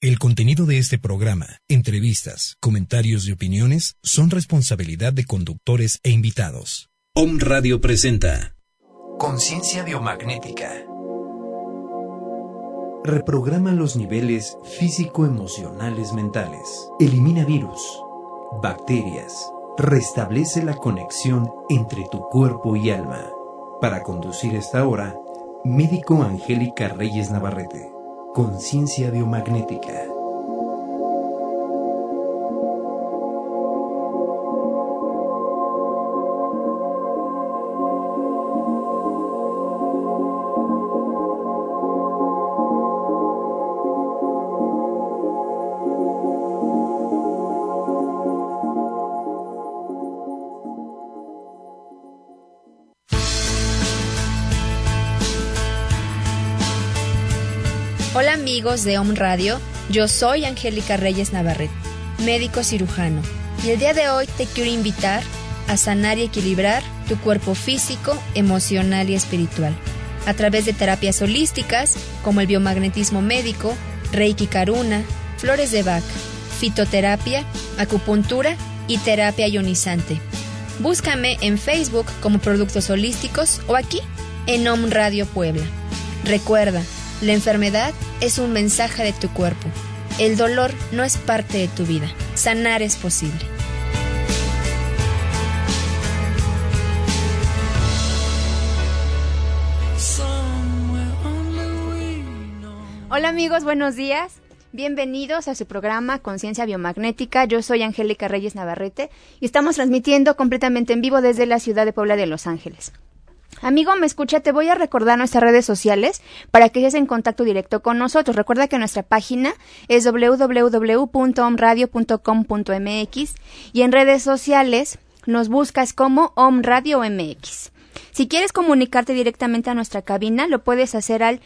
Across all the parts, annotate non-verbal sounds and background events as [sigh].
El contenido de este programa, entrevistas, comentarios y opiniones son responsabilidad de conductores e invitados. Om Radio presenta Conciencia Biomagnética. Reprograma los niveles físico-emocionales mentales. Elimina virus, bacterias. Restablece la conexión entre tu cuerpo y alma. Para conducir esta hora, médico Angélica Reyes Navarrete. Conciencia biomagnética. De Om Radio, yo soy Angélica Reyes Navarrete, médico cirujano, y el día de hoy te quiero invitar a sanar y equilibrar tu cuerpo físico, emocional y espiritual, a través de terapias holísticas como el biomagnetismo médico, Reiki Karuna, flores de Bach, fitoterapia, acupuntura y terapia ionizante. Búscame en Facebook como Productos Holísticos o aquí en Om Radio Puebla. Recuerda, la enfermedad es un mensaje de tu cuerpo. El dolor no es parte de tu vida. Sanar es posible. Hola amigos, buenos días. Bienvenidos a su programa Conciencia Biomagnética. Yo soy Angélica Reyes Navarrete y estamos transmitiendo completamente en vivo desde la ciudad de Puebla de Los Ángeles. Amigo, me escucha, te voy a recordar nuestras redes sociales para que estés en contacto directo con nosotros. Recuerda que nuestra página es www.omradio.com.mx y en redes sociales nos buscas como Omradio MX. Si quieres comunicarte directamente a nuestra cabina, lo puedes hacer al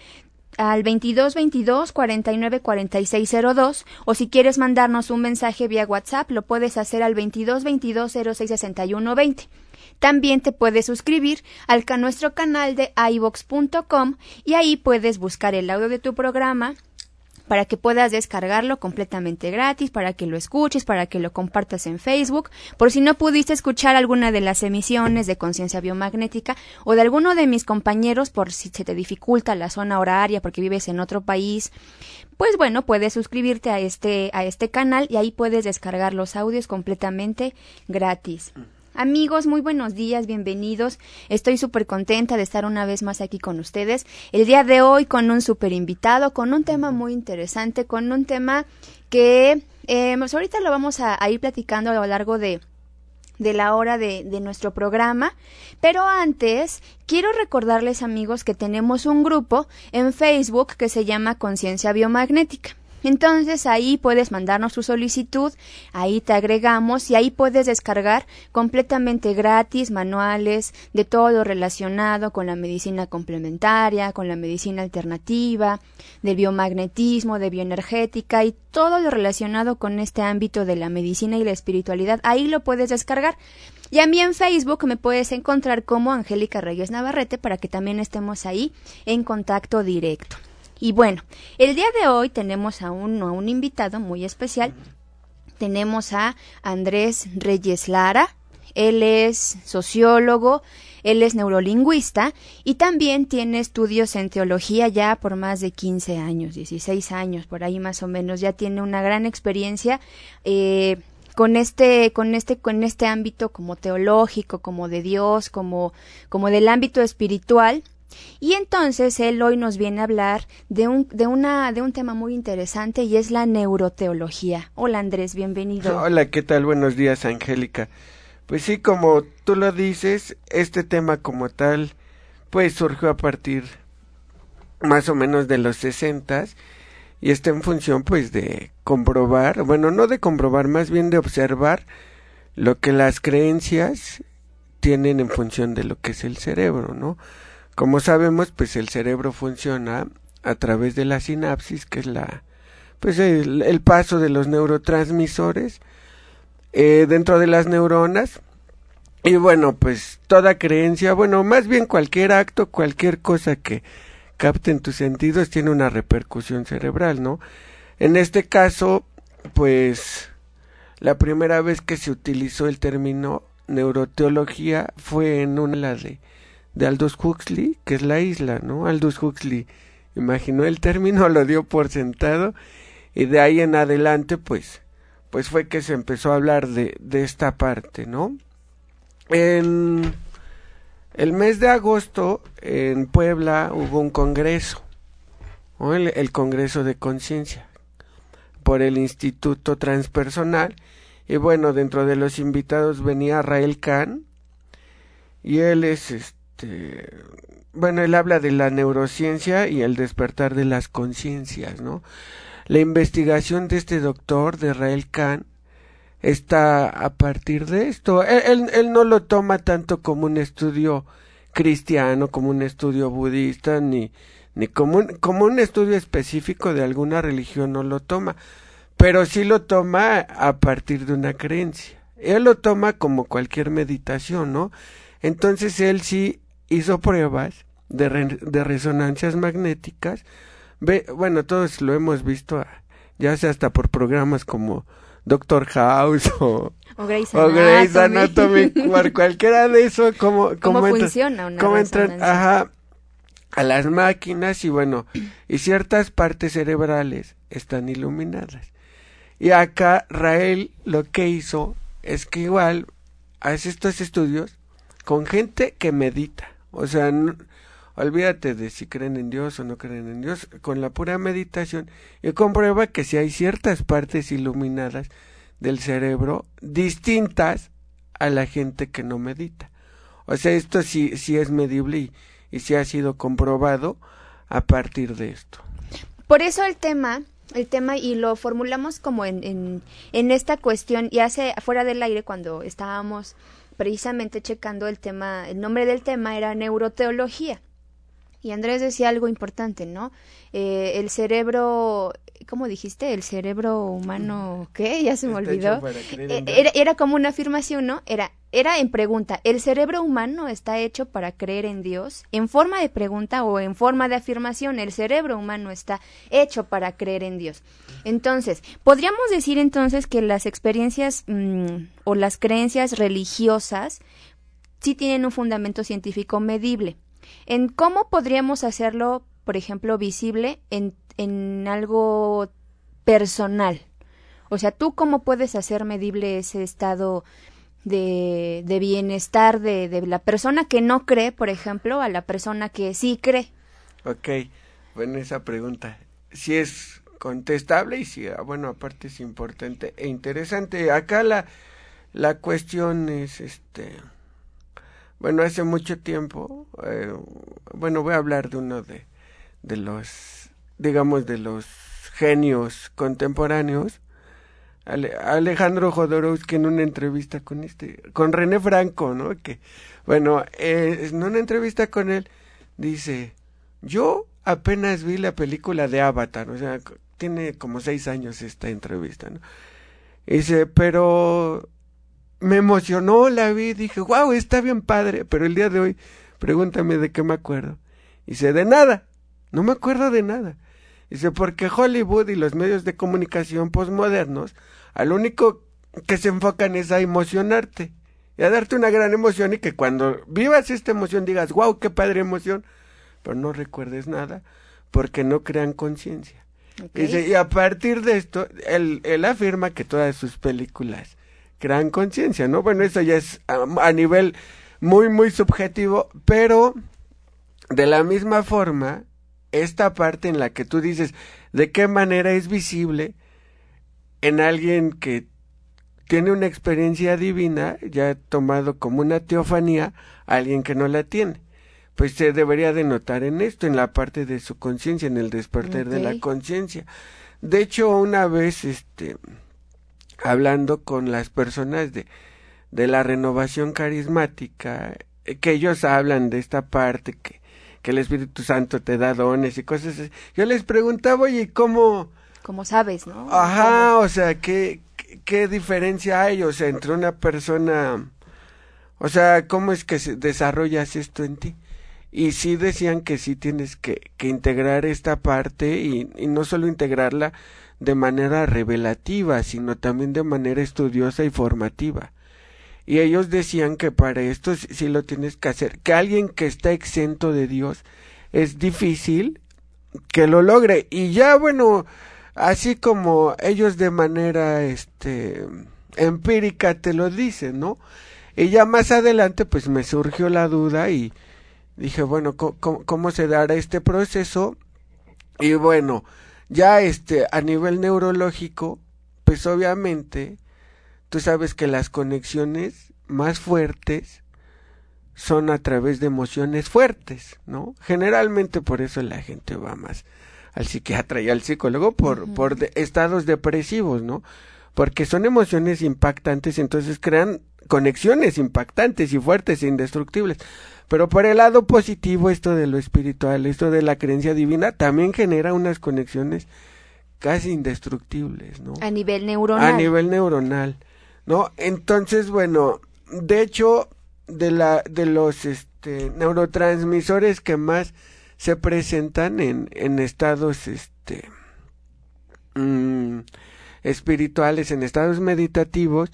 al 22 22 49 46 02 o si quieres mandarnos un mensaje vía WhatsApp lo puedes hacer al 22 22 06 61 20. También te puedes suscribir al nuestro canal de iVox.com y ahí puedes buscar el audio de tu programa para que puedas descargarlo completamente gratis, para que lo escuches, para que lo compartas en Facebook, por si no pudiste escuchar alguna de las emisiones de conciencia biomagnética o de alguno de mis compañeros por si se te dificulta la zona horaria porque vives en otro país, pues bueno, puedes suscribirte a este a este canal y ahí puedes descargar los audios completamente gratis. Amigos, muy buenos días, bienvenidos. Estoy súper contenta de estar una vez más aquí con ustedes. El día de hoy con un súper invitado, con un tema muy interesante, con un tema que eh, pues ahorita lo vamos a, ir platicando a lo largo de, de la hora de, de, nuestro programa. Pero antes, quiero recordarles amigos que tenemos un grupo en Facebook que se llama Conciencia Biomagnética. Entonces ahí puedes mandarnos tu solicitud, ahí te agregamos y ahí puedes descargar completamente gratis manuales de todo relacionado con la medicina complementaria, con la medicina alternativa, de biomagnetismo, de bioenergética y todo lo relacionado con este ámbito de la medicina y la espiritualidad. Ahí lo puedes descargar. Y a mí en Facebook me puedes encontrar como Angélica Reyes Navarrete para que también estemos ahí en contacto directo. Y bueno, el día de hoy tenemos a un, a un invitado muy especial. Tenemos a Andrés Reyes Lara. Él es sociólogo, él es neurolingüista y también tiene estudios en teología ya por más de 15 años, 16 años, por ahí más o menos. Ya tiene una gran experiencia eh, con este, con este, con este ámbito como teológico, como de Dios, como, como del ámbito espiritual. Y entonces él hoy nos viene a hablar de un, de una, de un tema muy interesante y es la neuroteología. Hola Andrés, bienvenido. Hola, ¿qué tal? Buenos días, Angélica. Pues sí, como tú lo dices, este tema como tal, pues surgió a partir más o menos de los sesentas y está en función pues de comprobar, bueno, no de comprobar, más bien de observar lo que las creencias tienen en función de lo que es el cerebro, ¿no? Como sabemos, pues el cerebro funciona a través de la sinapsis, que es la, pues el, paso de los neurotransmisores eh, dentro de las neuronas. Y bueno, pues toda creencia, bueno, más bien cualquier acto, cualquier cosa que capten tus sentidos tiene una repercusión cerebral, ¿no? En este caso, pues la primera vez que se utilizó el término neuroteología fue en una de, de Aldous Huxley, que es la isla, ¿no? Aldous Huxley imaginó el término, [laughs] lo dio por sentado y de ahí en adelante, pues, pues fue que se empezó a hablar de, de esta parte, ¿no? En el mes de agosto en Puebla hubo un congreso, el, el, Congreso de Conciencia, por el Instituto Transpersonal. Y bueno, dentro de los invitados venía Rael Kahn, y él es este. Bueno, él habla de la neurociencia y el despertar de las conciencias, ¿no? La investigación de este doctor, de Rael Kahn, está a partir de esto. Él, él, no lo toma tanto como un estudio cristiano, como un estudio budista, ni, ni como, un, como un estudio específico de alguna religión, no lo toma, pero sí lo toma a partir de una creencia. Él lo toma como cualquier meditación, ¿no? Entonces él sí hizo pruebas de, re, de resonancias magnéticas. Ve, bueno, todos lo hemos visto, ya sea hasta por programas como Doctor House o, o Grey's o Anatomy. Grey's Anatomy, por [laughs] cualquiera de eso, como, ¿Cómo como funciona una cómo entran, ajá, a las máquinas y bueno, y ciertas partes cerebrales están iluminadas. Y acá Rael lo que hizo es que igual hace estos estudios con gente que medita, o sea, no, olvídate de si creen en Dios o no creen en Dios, con la pura meditación y comprueba que si hay ciertas partes iluminadas del cerebro distintas a la gente que no medita. O sea, esto sí, sí es medible y, y sí ha sido comprobado a partir de esto. Por eso el tema, el tema, y lo formulamos como en, en, en esta cuestión, y hace fuera del aire cuando estábamos precisamente checando el tema, el nombre del tema era neuroteología. Y Andrés decía algo importante, ¿no? Eh, el cerebro, ¿cómo dijiste? El cerebro humano, ¿qué? Ya se me olvidó. Eh. Era, era como una afirmación, ¿no? Era, era en pregunta, ¿el cerebro humano está hecho para creer en Dios? En forma de pregunta o en forma de afirmación, el cerebro humano está hecho para creer en Dios. Entonces, podríamos decir entonces que las experiencias mm, o las creencias religiosas sí tienen un fundamento científico medible. ¿En cómo podríamos hacerlo, por ejemplo, visible en, en algo personal? O sea, ¿tú cómo puedes hacer medible ese estado de, de bienestar de, de la persona que no cree, por ejemplo, a la persona que sí cree? Ok, bueno, esa pregunta. Si es contestable y si, ah, bueno, aparte es importante e interesante. Acá la, la cuestión es, este, bueno, hace mucho tiempo, eh, bueno, voy a hablar de uno de, de los, digamos, de los genios contemporáneos, Ale- Alejandro Jodorowsky en una entrevista con este, con René Franco, ¿no? Que, bueno, eh, en una entrevista con él dice, yo apenas vi la película de Avatar, o sea, tiene como seis años esta entrevista, ¿no? Dice, pero me emocionó, la vi, dije, wow, está bien padre, pero el día de hoy, pregúntame de qué me acuerdo. Dice, de nada, no me acuerdo de nada. Dice, porque Hollywood y los medios de comunicación posmodernos, al único que se enfocan es a emocionarte y a darte una gran emoción y que cuando vivas esta emoción digas, wow, qué padre emoción, pero no recuerdes nada porque no crean conciencia. Y a partir de esto, él, él afirma que todas sus películas crean conciencia, ¿no? Bueno, eso ya es a, a nivel muy, muy subjetivo, pero de la misma forma, esta parte en la que tú dices de qué manera es visible en alguien que tiene una experiencia divina, ya tomado como una teofanía, a alguien que no la tiene. Pues se debería de notar en esto, en la parte de su conciencia, en el despertar de la conciencia. De hecho, una vez, este, hablando con las personas de, de la renovación carismática, eh, que ellos hablan de esta parte que, que el Espíritu Santo te da dones y cosas así. Yo les preguntaba, oye, ¿cómo? Como sabes, ¿no? Ajá, o sea, ¿qué, qué, diferencia hay, o sea, entre una persona, o sea, cómo es que se desarrollas esto en ti? Y sí decían que sí tienes que, que integrar esta parte y, y no solo integrarla de manera revelativa, sino también de manera estudiosa y formativa. Y ellos decían que para esto sí lo tienes que hacer, que alguien que está exento de Dios es difícil que lo logre. Y ya bueno, así como ellos de manera este empírica te lo dicen, ¿no? Y ya más adelante pues me surgió la duda y dije, bueno, ¿cómo, se dará este proceso? Y bueno, ya este a nivel neurológico, pues obviamente tú sabes que las conexiones más fuertes son a través de emociones fuertes, ¿no? Generalmente por eso la gente va más al psiquiatra y al psicólogo por, por estados depresivos, ¿no? Porque son emociones impactantes, entonces crean conexiones impactantes y fuertes e indestructibles. Pero por el lado positivo, esto de lo espiritual, esto de la creencia divina, también genera unas conexiones casi indestructibles, ¿no? A nivel neuronal. A nivel neuronal, ¿no? Entonces, bueno, de hecho, de la, de los este, neurotransmisores que más se presentan en, en estados, este, mm, espirituales, en estados meditativos,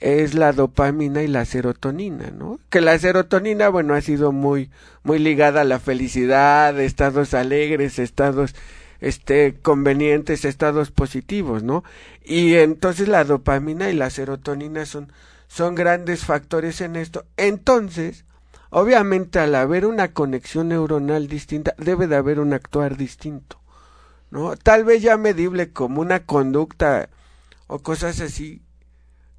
es la dopamina y la serotonina, ¿no? Que la serotonina, bueno, ha sido muy, muy ligada a la felicidad, estados alegres, estados, este, convenientes, estados positivos, ¿no? Y entonces la dopamina y la serotonina son, son grandes factores en esto. Entonces, obviamente al haber una conexión neuronal distinta, debe de haber un actuar distinto, ¿no? Tal vez ya medible como una conducta o cosas así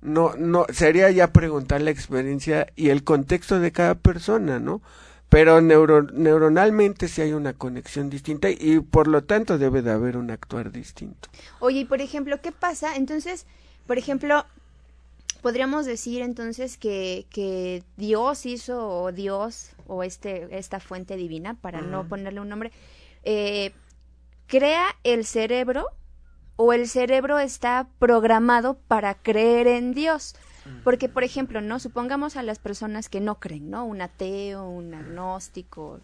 no, no, sería ya preguntar la experiencia y el contexto de cada persona, ¿no? Pero neuronalmente sí hay una conexión distinta y por lo tanto debe de haber un actuar distinto. Oye, y por ejemplo, ¿qué pasa? Entonces, por ejemplo, podríamos decir entonces que, que Dios hizo, o Dios, o este, esta fuente divina, para no ponerle un nombre, eh, crea el cerebro o el cerebro está programado para creer en Dios. Porque, por ejemplo, ¿no? Supongamos a las personas que no creen, ¿no? Un ateo, un agnóstico,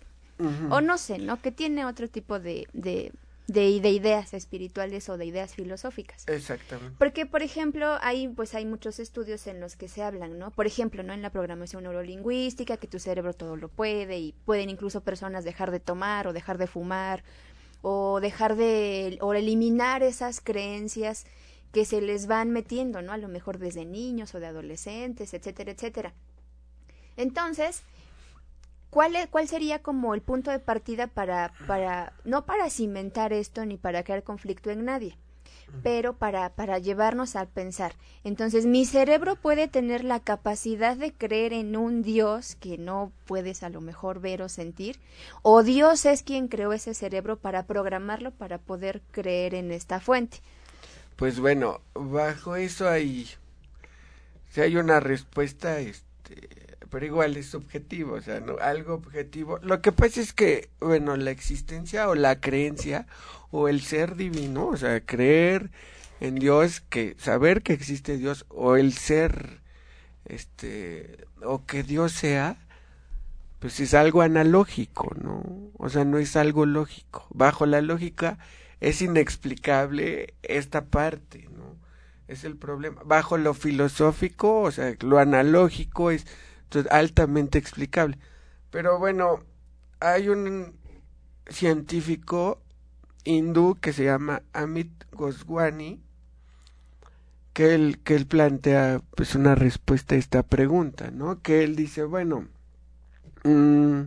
o no sé, ¿no? Que tiene otro tipo de, de, de, ideas espirituales o de ideas filosóficas. Exactamente. Porque, por ejemplo, hay, pues hay muchos estudios en los que se hablan, ¿no? Por ejemplo, ¿no? En la programación neurolingüística, que tu cerebro todo lo puede y pueden incluso personas dejar de tomar o dejar de fumar o dejar de o eliminar esas creencias que se les van metiendo, ¿no? A lo mejor desde niños o de adolescentes, etcétera, etcétera. Entonces, ¿cuál, cuál sería como el punto de partida para, para, no para cimentar esto ni para crear conflicto en nadie, pero para, para llevarnos a pensar. Entonces, mi cerebro puede tener la capacidad de creer en un Dios que no puedes a lo mejor ver o sentir, o Dios es quien creó ese cerebro para programarlo para poder creer en esta fuente. Pues bueno, bajo eso hay, si hay una respuesta, este, pero igual es subjetivo, o sea, no, algo objetivo. Lo que pasa es que, bueno, la existencia o la creencia o el ser divino, o sea, creer en Dios, que saber que existe Dios o el ser este o que Dios sea, pues es algo analógico, ¿no? O sea, no es algo lógico. Bajo la lógica es inexplicable esta parte, ¿no? Es el problema. Bajo lo filosófico, o sea, lo analógico es altamente explicable. Pero bueno, hay un científico hindú que se llama Amit Goswami que él, que plantea pues una respuesta a esta pregunta, ¿no? Que él dice, bueno, mm,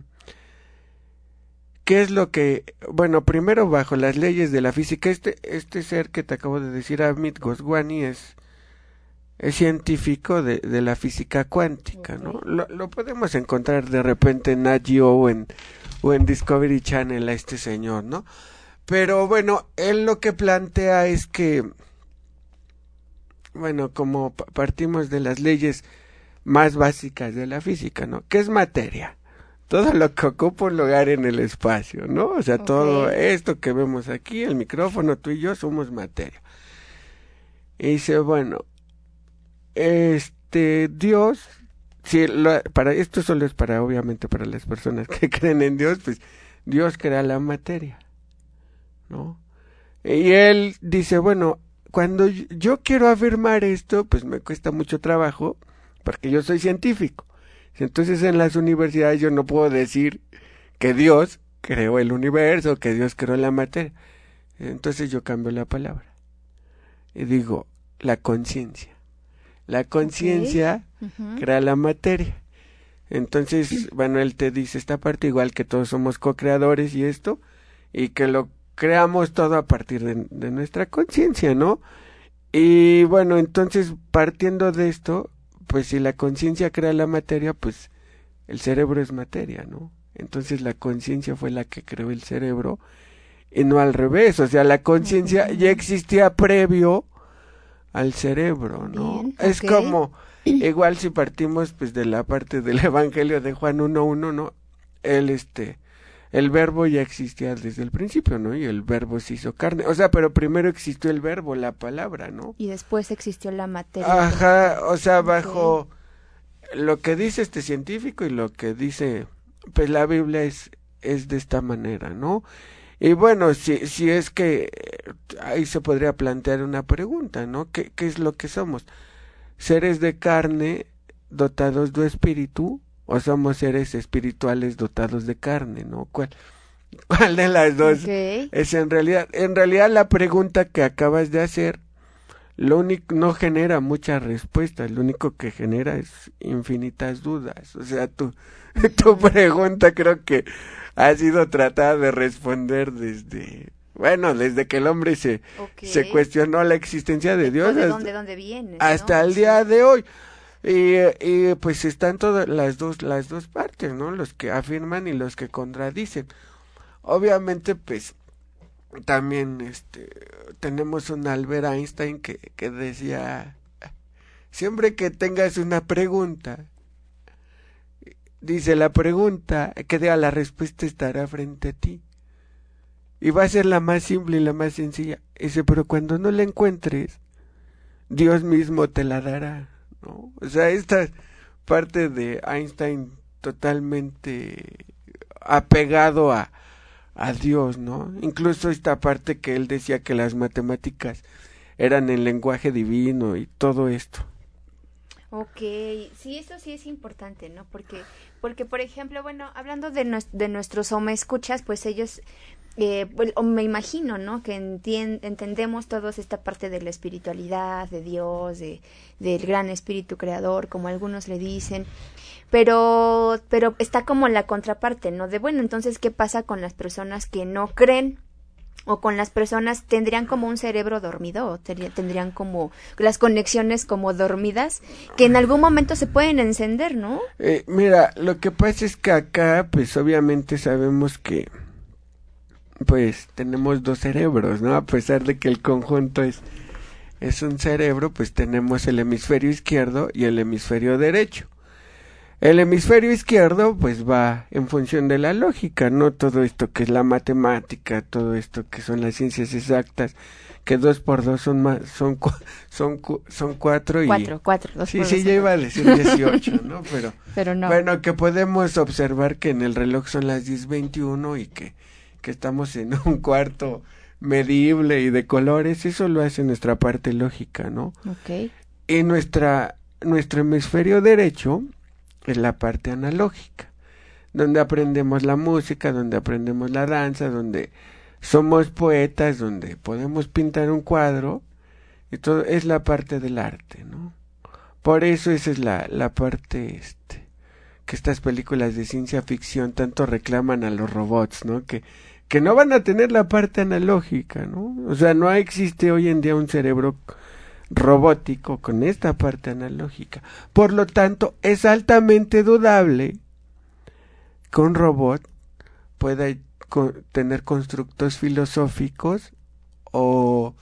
¿qué es lo que, bueno, primero bajo las leyes de la física, este, este ser que te acabo de decir, Amit Goswami, es científico de, de la física cuántica, ¿no? Lo, lo, podemos encontrar de repente en Nat o en, o en Discovery Channel a este señor, ¿no? Pero bueno, él lo que plantea es que, bueno, como partimos de las leyes más básicas de la física, ¿no? ¿Qué es materia? Todo lo que ocupa un lugar en el espacio, ¿no? O sea, todo esto que vemos aquí, el micrófono, tú y yo somos materia. Y dice, bueno, este Dios, si para esto solo es para obviamente para las personas que [laughs] creen en Dios, pues Dios crea la materia. ¿no? Y él dice, bueno, cuando yo quiero afirmar esto, pues me cuesta mucho trabajo, porque yo soy científico. Entonces en las universidades yo no puedo decir que Dios creó el universo, que Dios creó la materia. Entonces yo cambio la palabra. Y digo, la conciencia. La conciencia crea la materia. Entonces, [clears throat] bueno, él te dice esta parte, igual que todos somos co-creadores y esto, y que lo creamos todo a partir de, de nuestra conciencia, ¿no? Y bueno, entonces, partiendo de esto, pues si la conciencia crea la materia, pues el cerebro es materia, ¿no? Entonces la conciencia fue la que creó el cerebro y no al revés, o sea, la conciencia ya existía previo al cerebro, ¿no? es como igual si partimos pues de la parte del [laughs] Evangelio de Juan 1.1, ¿no? El este el verbo ya existía desde el principio, ¿no? Y el verbo se hizo carne. O sea, pero primero existió el verbo, la palabra, ¿no? Y después existió la materia. Ajá, o sea, bajo lo que dice este científico y lo que dice pues la Biblia es es de esta manera, ¿no? Y bueno, si, si es que ahí se podría plantear una pregunta, ¿no? ¿Qué, ¿Qué es lo que somos? ¿Seres de carne dotados de espíritu o somos seres espirituales dotados de carne, ¿no? ¿Cuál, cuál de las dos es en realidad? En realidad la pregunta que acabas de hacer lo único no genera muchas respuestas, lo único que genera es infinitas dudas. O sea, tu, [laughs] tu pregunta creo que ha sido tratada de responder desde bueno, desde que el hombre se, se cuestionó la existencia de Dios. ¿De dónde? Hasta el día de hoy. Y, y pues están todas las dos, las dos partes, ¿no? Los que afirman y los que contradicen. Obviamente, pues, también este tenemos un Albert Einstein que, que decía siempre que tengas una pregunta dice la pregunta que diga la respuesta estará frente a ti y va a ser la más simple y la más sencilla dice pero cuando no la encuentres Dios mismo te la dará ¿no? o sea esta parte de Einstein totalmente apegado a a Dios, ¿no? Incluso esta parte que él decía que las matemáticas eran el lenguaje divino y todo esto. Ok, sí, eso sí es importante, ¿no? Porque, porque por ejemplo, bueno, hablando de, de nuestros home escuchas, pues ellos, eh, me imagino, ¿no? Que entendemos todos esta parte de la espiritualidad, de Dios, de, del gran espíritu creador, como algunos le dicen, pero, pero está como la contraparte, ¿no? De bueno, entonces, ¿qué pasa con las personas que no creen? o con las personas tendrían como un cerebro dormido o tendrían como las conexiones como dormidas que en algún momento se pueden encender, ¿no? Eh, mira, lo que pasa es que acá pues obviamente sabemos que pues tenemos dos cerebros, ¿no? A pesar de que el conjunto es es un cerebro, pues tenemos el hemisferio izquierdo y el hemisferio derecho. El hemisferio izquierdo pues va en función de la lógica, no todo esto que es la matemática, todo esto que son las ciencias exactas, que dos por dos son más, son [laughs] son son cuatro y cuatro, cuatro, dos sí sí ya iba a decir dieciocho, ¿no? [laughs] Pero pero no bueno que podemos observar que en el reloj son las diez veintiuno y que que estamos en un cuarto medible y de colores, eso lo hace nuestra parte lógica, ¿no? Ok. Y nuestra nuestro hemisferio derecho es la parte analógica, donde aprendemos la música, donde aprendemos la danza, donde somos poetas, donde podemos pintar un cuadro, y todo es la parte del arte, ¿no? Por eso esa es la, la parte este que estas películas de ciencia ficción tanto reclaman a los robots, ¿no? Que que no van a tener la parte analógica, ¿no? O sea, no existe hoy en día un cerebro robótico con esta parte analógica. Por lo tanto, es altamente dudable que un robot pueda tener constructos filosóficos o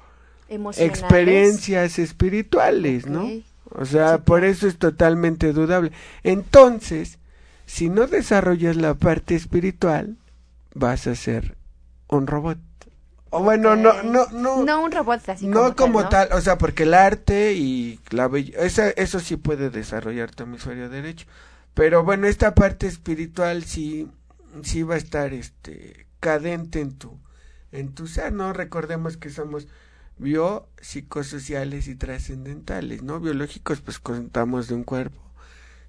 experiencias espirituales, ¿no? O sea, por eso es totalmente dudable. Entonces, si no desarrollas la parte espiritual, vas a ser un robot. O bueno, no, no, no. No un robot así No como, tal, o sea, porque el arte y la belleza, eso sí puede desarrollar tu hemisferio derecho. Pero bueno, esta parte espiritual sí, sí va a estar, este, cadente en tu, en tu ser, ¿no? Recordemos que somos biopsicosociales y trascendentales, ¿no? Biológicos, pues contamos de un cuerpo.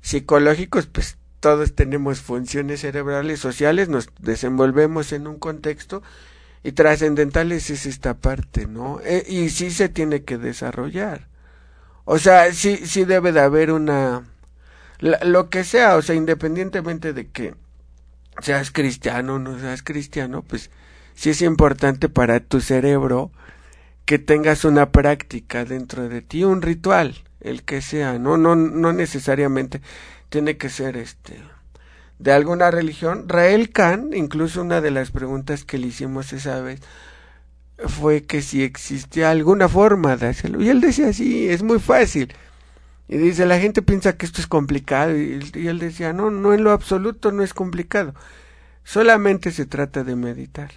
Psicológicos, pues todos tenemos funciones cerebrales, sociales, nos desenvolvemos en un contexto y trascendentales es esta parte, ¿no? E, y sí se tiene que desarrollar. O sea, sí, sí debe de haber una, lo que sea, o sea, independientemente de que seas cristiano o no seas cristiano, pues sí es importante para tu cerebro que tengas una práctica dentro de ti, un ritual, el que sea, no, no, no necesariamente tiene que ser este de alguna religión. Rael Khan, incluso una de las preguntas que le hicimos esa vez fue que si existía alguna forma de hacerlo. Y él decía, sí, es muy fácil. Y dice, la gente piensa que esto es complicado. Y, y él decía, no, no en lo absoluto no es complicado. Solamente se trata de meditar.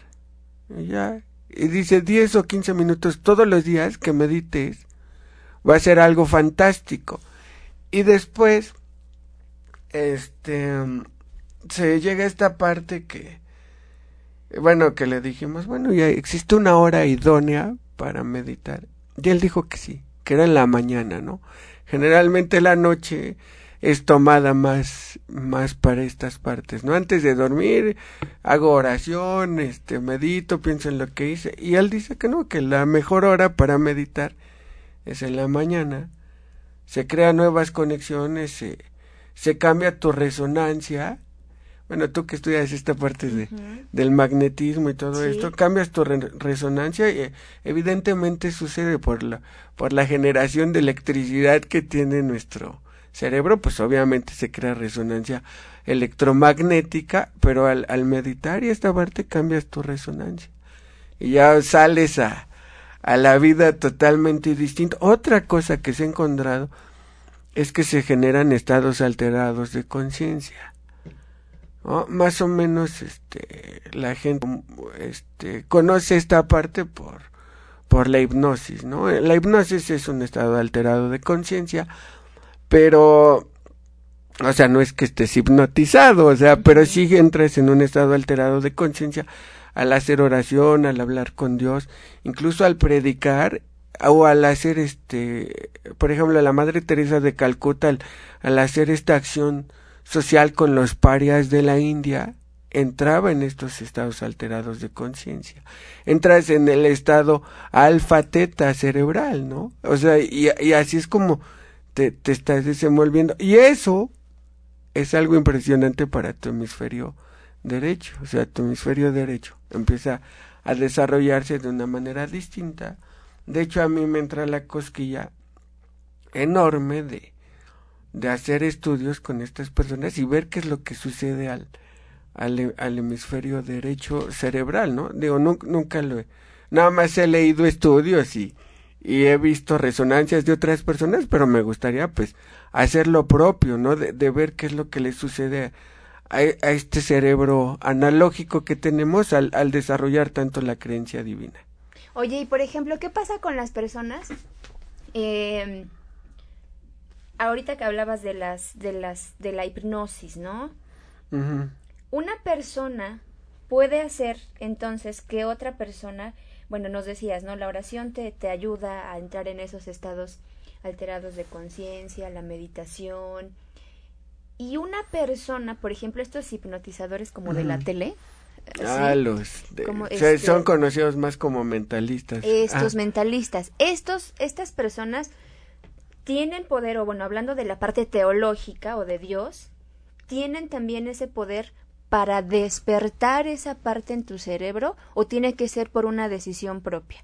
Y ya, y dice 10 o 15 minutos todos los días que medites, va a ser algo fantástico. Y después, este, se llega a esta parte que, bueno, que le dijimos, bueno, ya existe una hora idónea para meditar. Y él dijo que sí, que era en la mañana, ¿no? Generalmente la noche es tomada más, más para estas partes, ¿no? Antes de dormir hago oración, este, medito, pienso en lo que hice, y él dice que no, que la mejor hora para meditar es en la mañana, se crean nuevas conexiones, se, se cambia tu resonancia, bueno, tú que estudias esta parte de, del magnetismo y todo esto, cambias tu resonancia y evidentemente sucede por la, por la generación de electricidad que tiene nuestro, cerebro, pues obviamente se crea resonancia electromagnética, pero al, al meditar y esta parte cambias tu resonancia. Y ya sales a, a la vida totalmente distinta. Otra cosa que se ha encontrado es que se generan estados alterados de conciencia. Más o menos este, la gente este, conoce esta parte por, por la hipnosis. ¿no? La hipnosis es un estado alterado de conciencia pero o sea, no es que estés hipnotizado, o sea, pero sí entras en un estado alterado de conciencia al hacer oración, al hablar con Dios, incluso al predicar o al hacer este, por ejemplo, la Madre Teresa de Calcuta, al, hacer esta acción social con los parias de la India, entraba en estos estados alterados de conciencia. Entras en el estado alfa teta cerebral, ¿no? O sea, y, y así es como te, te estás desenvolviendo. Y eso es algo impresionante para tu hemisferio derecho. O sea, tu hemisferio derecho empieza a desarrollarse de una manera distinta. De hecho, a mí me entra la cosquilla enorme de, de hacer estudios con estas personas y ver qué es lo que sucede al, al, al hemisferio derecho cerebral, ¿no? Digo, nunca lo he, nada más he leído estudios y, y he visto resonancias de otras personas, pero me gustaría pues hacer lo propio, ¿no? De, ver qué es lo que le sucede a, a, este cerebro analógico que tenemos al, al desarrollar tanto la creencia divina. Oye, y por ejemplo, ¿qué pasa con las personas? Eh, ahorita que hablabas de las, de las, de la hipnosis, ¿no? Una persona puede hacer entonces que otra persona bueno, nos decías, ¿no? La oración te, te ayuda a entrar en esos estados alterados de conciencia, la meditación. Y una persona, por ejemplo, estos hipnotizadores como de la tele. Ah, los este son conocidos más como mentalistas. Estos ah. mentalistas. Estos, estas personas tienen poder, o bueno, hablando de la parte teológica o de Dios, tienen también ese poder para despertar esa parte en tu cerebro o tiene que ser por una decisión propia?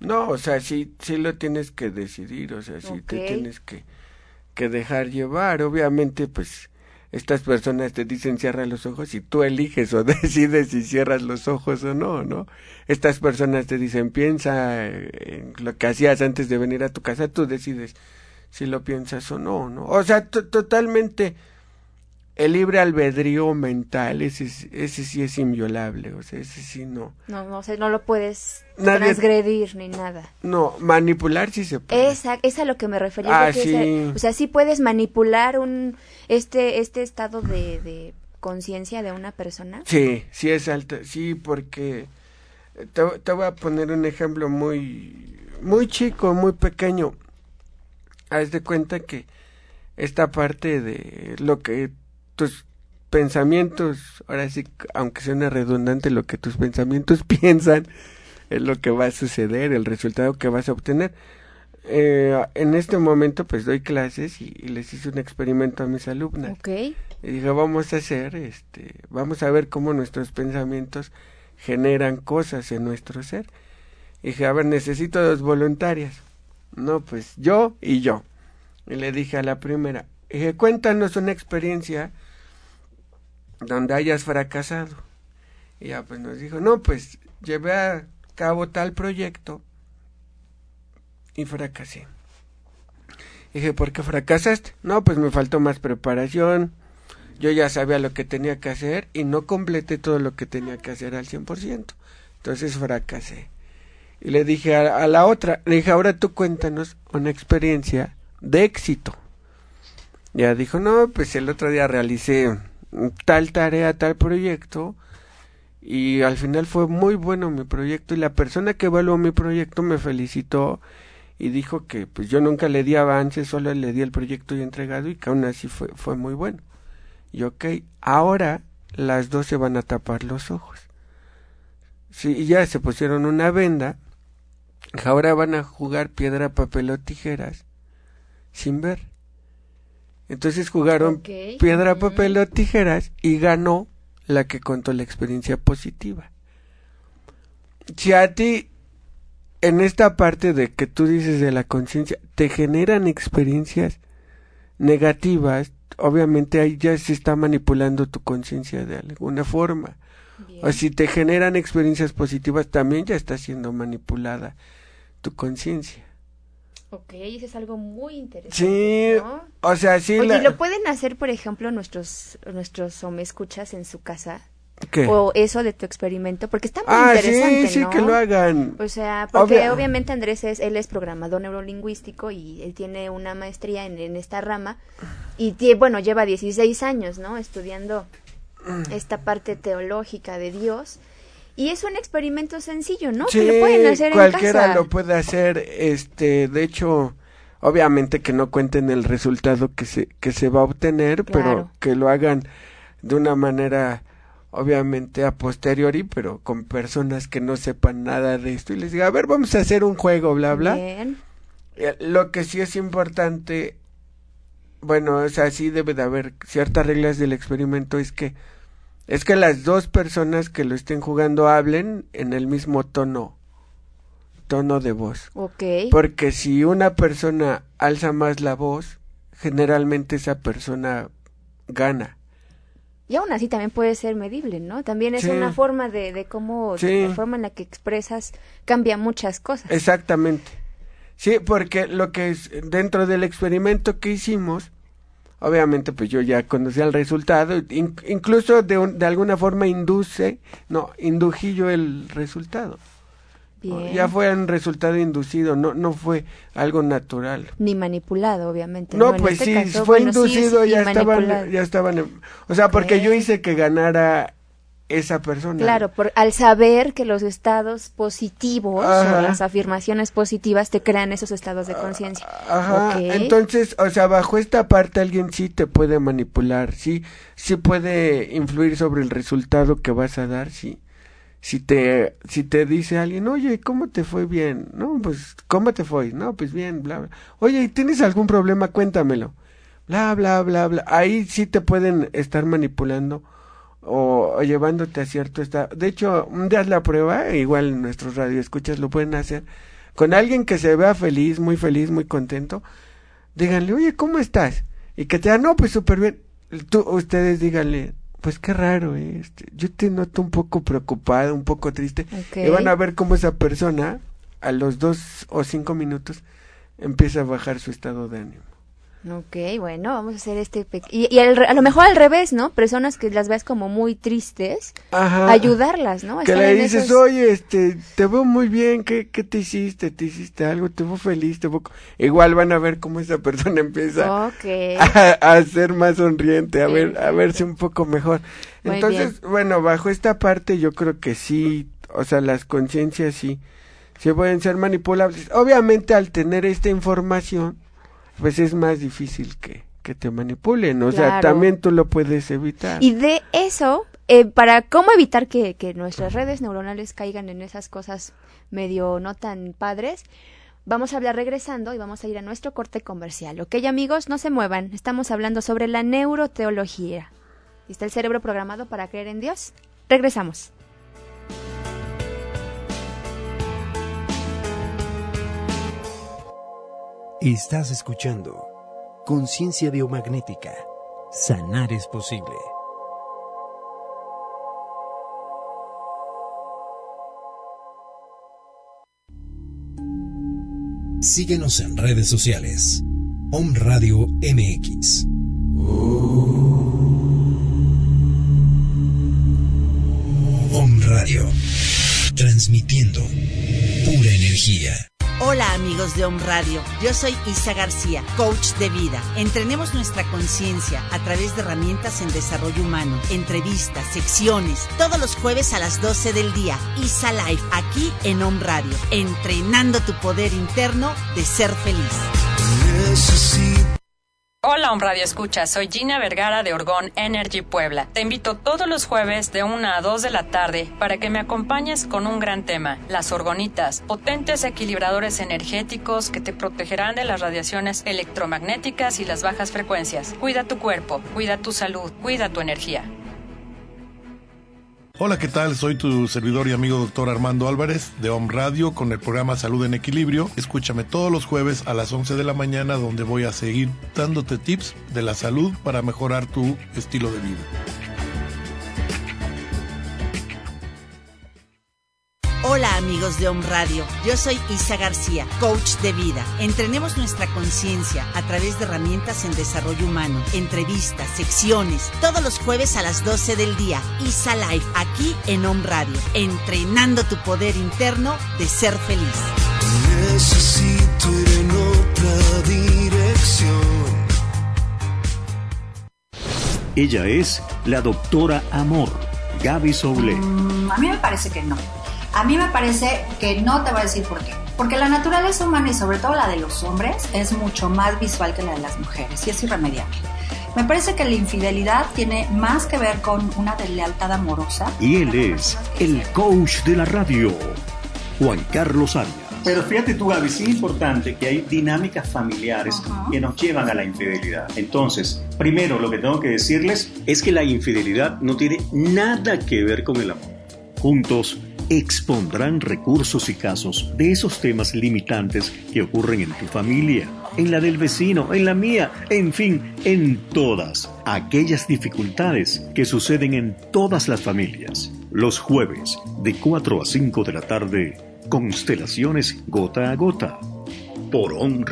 No, o sea, sí, sí lo tienes que decidir, o sea, sí te tienes que, que dejar llevar. Obviamente, pues, estas personas te dicen cierra los ojos y tú eliges [laughs] o decides si cierras los ojos o no, ¿no? Estas personas te dicen piensa en lo que hacías antes de venir a tu casa, tú decides si lo piensas o no, ¿no? O sea, totalmente el libre albedrío mental, ese, ese sí es inviolable, o sea, ese sí no. No, no, o no lo puedes transgredir ni nada. No, manipular sí se puede. Esa, es a lo que me refería. Ah, sí. o sea, sí puedes manipular un, este, este estado de, de conciencia de una persona. Sí, sí es alto, sí, porque te, te voy a poner un ejemplo muy, muy chico, muy pequeño. Haz de cuenta que esta parte de lo que tus pensamientos, ahora sí, aunque suene redundante, lo que tus pensamientos [laughs] piensan es lo que va a suceder, el resultado que vas a obtener. Eh, en este momento pues doy clases y, y, les hice un experimento a mis alumnas. Y dije, vamos a hacer, este, vamos a ver cómo nuestros pensamientos generan cosas en nuestro ser. Y dije, a ver, necesito dos voluntarias. No, pues yo y yo. Y le dije a la primera, dije, cuéntanos una experiencia donde hayas fracasado. Y ya pues nos dijo, no, pues llevé a cabo tal proyecto y fracasé. Dije, ¿por qué fracasaste? No, pues me faltó más preparación. Yo ya sabía lo que tenía que hacer y no completé todo lo que tenía que hacer al 100%. Entonces fracasé. Y le dije a, la otra, le dije, ahora tú cuéntanos una experiencia de éxito. Ya dijo, no, pues el otro día realicé tal tarea, tal proyecto y al final fue muy bueno mi proyecto y la persona que evaluó mi proyecto me felicitó y dijo que pues yo nunca le di avance, solo le di el proyecto y entregado y que aún así fue, fue muy bueno. Y ok, ahora las dos se van a tapar los ojos. Sí, ya se pusieron una venda, ahora van a jugar piedra, papel o tijeras sin ver. Entonces jugaron piedra, papel o tijeras y ganó la que contó la experiencia positiva. Si a ti, en esta parte de que tú dices de la conciencia, te generan experiencias negativas, obviamente ahí ya se está manipulando tu conciencia de alguna forma. Bien. O si te generan experiencias positivas, también ya está siendo manipulada tu conciencia. Ok, eso es algo muy interesante. Sí, ¿no? o sea, sí Oye, la... ¿y ¿lo pueden hacer, por ejemplo, nuestros nuestros o me escuchas en su casa? ¿Qué? O eso de tu experimento, porque está muy Ah, interesante, sí, sí, ¿no? que lo hagan. O sea, porque Obvia- obviamente Andrés es, él es programador neurolingüístico y él tiene una maestría en, en esta rama y bueno, lleva 16 años, ¿no? Estudiando esta parte teológica de Dios y es un experimento sencillo, ¿no? Sí, que lo pueden hacer en cualquiera casa. lo puede hacer, este, de hecho, obviamente que no cuenten el resultado que se, que se va a obtener, pero que lo hagan de una manera, obviamente, a posteriori, pero con personas que no sepan nada de esto y les diga, a ver, vamos a hacer un juego, bla, bla. Bien. Eh, Lo que sí es importante, bueno, o sea, sí debe de haber ciertas reglas del experimento, es que es que las dos personas que lo estén jugando hablen en el mismo tono, tono de voz. Ok. Porque si una persona alza más la voz, generalmente esa persona gana. Y aún así también puede ser medible, ¿no? También es Sí. una forma de, de cómo, Sí. la forma en la que expresas cambia muchas cosas. Exactamente. Sí, porque lo que es dentro del experimento que hicimos, obviamente pues yo ya conocía el resultado, in- incluso de, un- de alguna forma induce, no, indují yo el resultado. Bien. Ya fue un resultado inducido, no, no fue algo natural. Ni manipulado, obviamente. No, pues este sí, caso, fue bueno, inducido, sí, ya estaban, ya estaban, o sea, porque yo hice que ganara esa persona. Claro, por, al saber que los estados positivos Ajá. o las afirmaciones positivas te crean esos estados de conciencia. Ajá, Ok. entonces, o sea, bajo esta parte alguien sí te puede manipular, sí, sí puede influir sobre el resultado que vas a dar, sí. Si te, si te dice alguien, oye, ¿cómo te fue bien? No, pues, ¿cómo te fue? No, pues bien, bla, bla. Oye, ¿tienes algún problema? Cuéntamelo. Bla, bla, bla, bla. Ahí sí te pueden estar manipulando o, o llevándote a cierto estado. De hecho, un día la prueba, igual nuestros radioescuchas lo pueden hacer, con alguien que se vea feliz, muy feliz, muy contento, díganle, oye, ¿cómo estás? Y que te diga, no, pues súper bien. Tú, ustedes díganle, pues qué raro, ¿eh? este, yo te noto un poco preocupado, un poco triste. Y van a ver cómo esa persona, a los dos o cinco minutos, empieza a bajar su estado de ánimo. Ok, bueno, vamos a hacer este... Y, y al re- a lo mejor al revés, ¿no? Personas que las veas como muy tristes, Ajá. ayudarlas, ¿no? Que le dices, esos- oye, este, te veo muy bien, ¿qué, ¿qué te hiciste? ¿Te hiciste algo? ¿Te veo feliz? ¿Te veo... co-?" Igual van a ver cómo esa persona [laughs] empieza Ok. a, a ser más sonriente, a ver, a verse un poco mejor. Muy Entonces, bueno, bajo esta parte yo creo que sí, o sea, las conciencias sí se pueden ser manipulables. Obviamente al tener esta información, pues es más difícil que, que te manipulen, o sea, también tú lo puedes evitar. Y de eso, eh, para cómo evitar que, que nuestras redes neuronales caigan en esas cosas medio no tan padres, Vamos a hablar regresando y vamos a ir a nuestro corte comercial. Ok, amigos, no se muevan. Estamos hablando sobre la neuroteología. ¿Está el cerebro programado para creer en Dios? Regresamos. Estás escuchando Conciencia Biomagnética. Sanar es posible. Síguenos en redes sociales. Om Radio MX. Om Radio. Transmitiendo pura energía. Hola amigos de Om Radio, yo soy Isa García, coach de vida. Entrenemos nuestra conciencia a través de herramientas en desarrollo humano, entrevistas, secciones, todos los jueves a las 12 del día. Isa Live, aquí en Om Radio, entrenando tu poder interno de ser feliz. Hola, Om Radio Escucha, soy Gina Vergara de Orgón Energy Puebla. Te invito todos los jueves de 1 a 2 de la tarde para que me acompañes con un gran tema, las orgonitas, potentes equilibradores energéticos que te protegerán de las radiaciones electromagnéticas y las bajas frecuencias. Cuida tu cuerpo, cuida tu salud, cuida tu energía. Hola, ¿qué tal? Soy tu servidor y amigo doctor Armando Álvarez de Home Radio con el programa Salud en Equilibrio. Escúchame todos los jueves a las 11 de la mañana donde voy a seguir dándote tips de la salud para mejorar tu estilo de vida. Hola amigos de Om Radio, yo soy Isa García, coach de vida. Entrenemos nuestra conciencia a través de herramientas en desarrollo humano, entrevistas, secciones, todos los jueves a las 12 del día. Isa Live, aquí en Om Radio, entrenando tu poder interno de ser feliz. Necesito ir en otra dirección. Ella es la doctora Amor, Gaby Soule. Mm, a mí me parece que no. A mí me parece que no te voy a decir por qué. Porque la naturaleza humana y sobre todo la de los hombres es mucho más visual que la de las mujeres y es irremediable. Me parece que la infidelidad tiene más que ver con una deslealtad amorosa. Y él es el coach de la radio, Juan Carlos Arias. Pero fíjate tú, Gaby, sí es importante que hay dinámicas familiares que nos llevan a la infidelidad. Entonces, primero lo que tengo que decirles es que la infidelidad no tiene nada que ver con el amor. Juntos expondrán recursos y casos de esos temas limitantes que ocurren en tu familia, en la del vecino, en la mía, en fin, en todas aquellas dificultades que suceden en todas las familias. Los jueves, de 4 a 5 de la tarde, Constelaciones Gota a Gota, por On.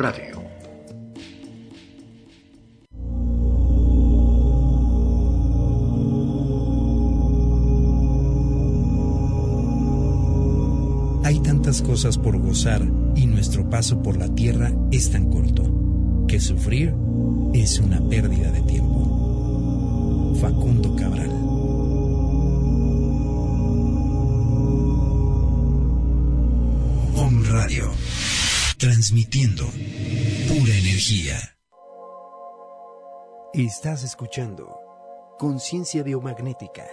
Tantas cosas por gozar y nuestro paso por la tierra es tan corto que sufrir es una pérdida de tiempo. Facundo Cabral. Om Radio. Transmitiendo pura energía. Estás escuchando Conciencia Biomagnética.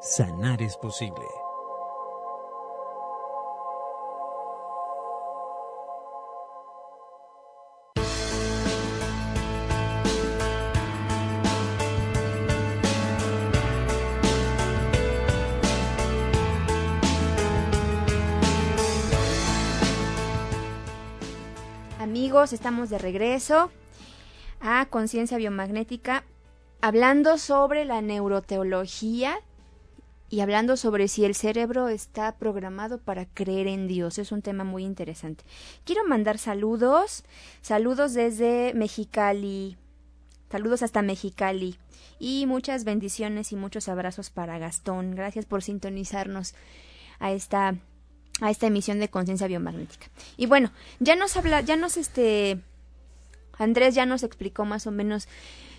Sanar es posible. Estamos de regreso a Conciencia Biomagnética, hablando sobre la neuroteología y hablando sobre si el cerebro está programado para creer en Dios. Es un tema muy interesante. Quiero mandar saludos, saludos desde Mexicali, saludos hasta Mexicali y muchas bendiciones y muchos abrazos para Gastón. Gracias por sintonizarnos a esta a esta emisión de conciencia biomagnética. Y bueno, ya nos habla, ya nos este Andrés ya nos explicó más o menos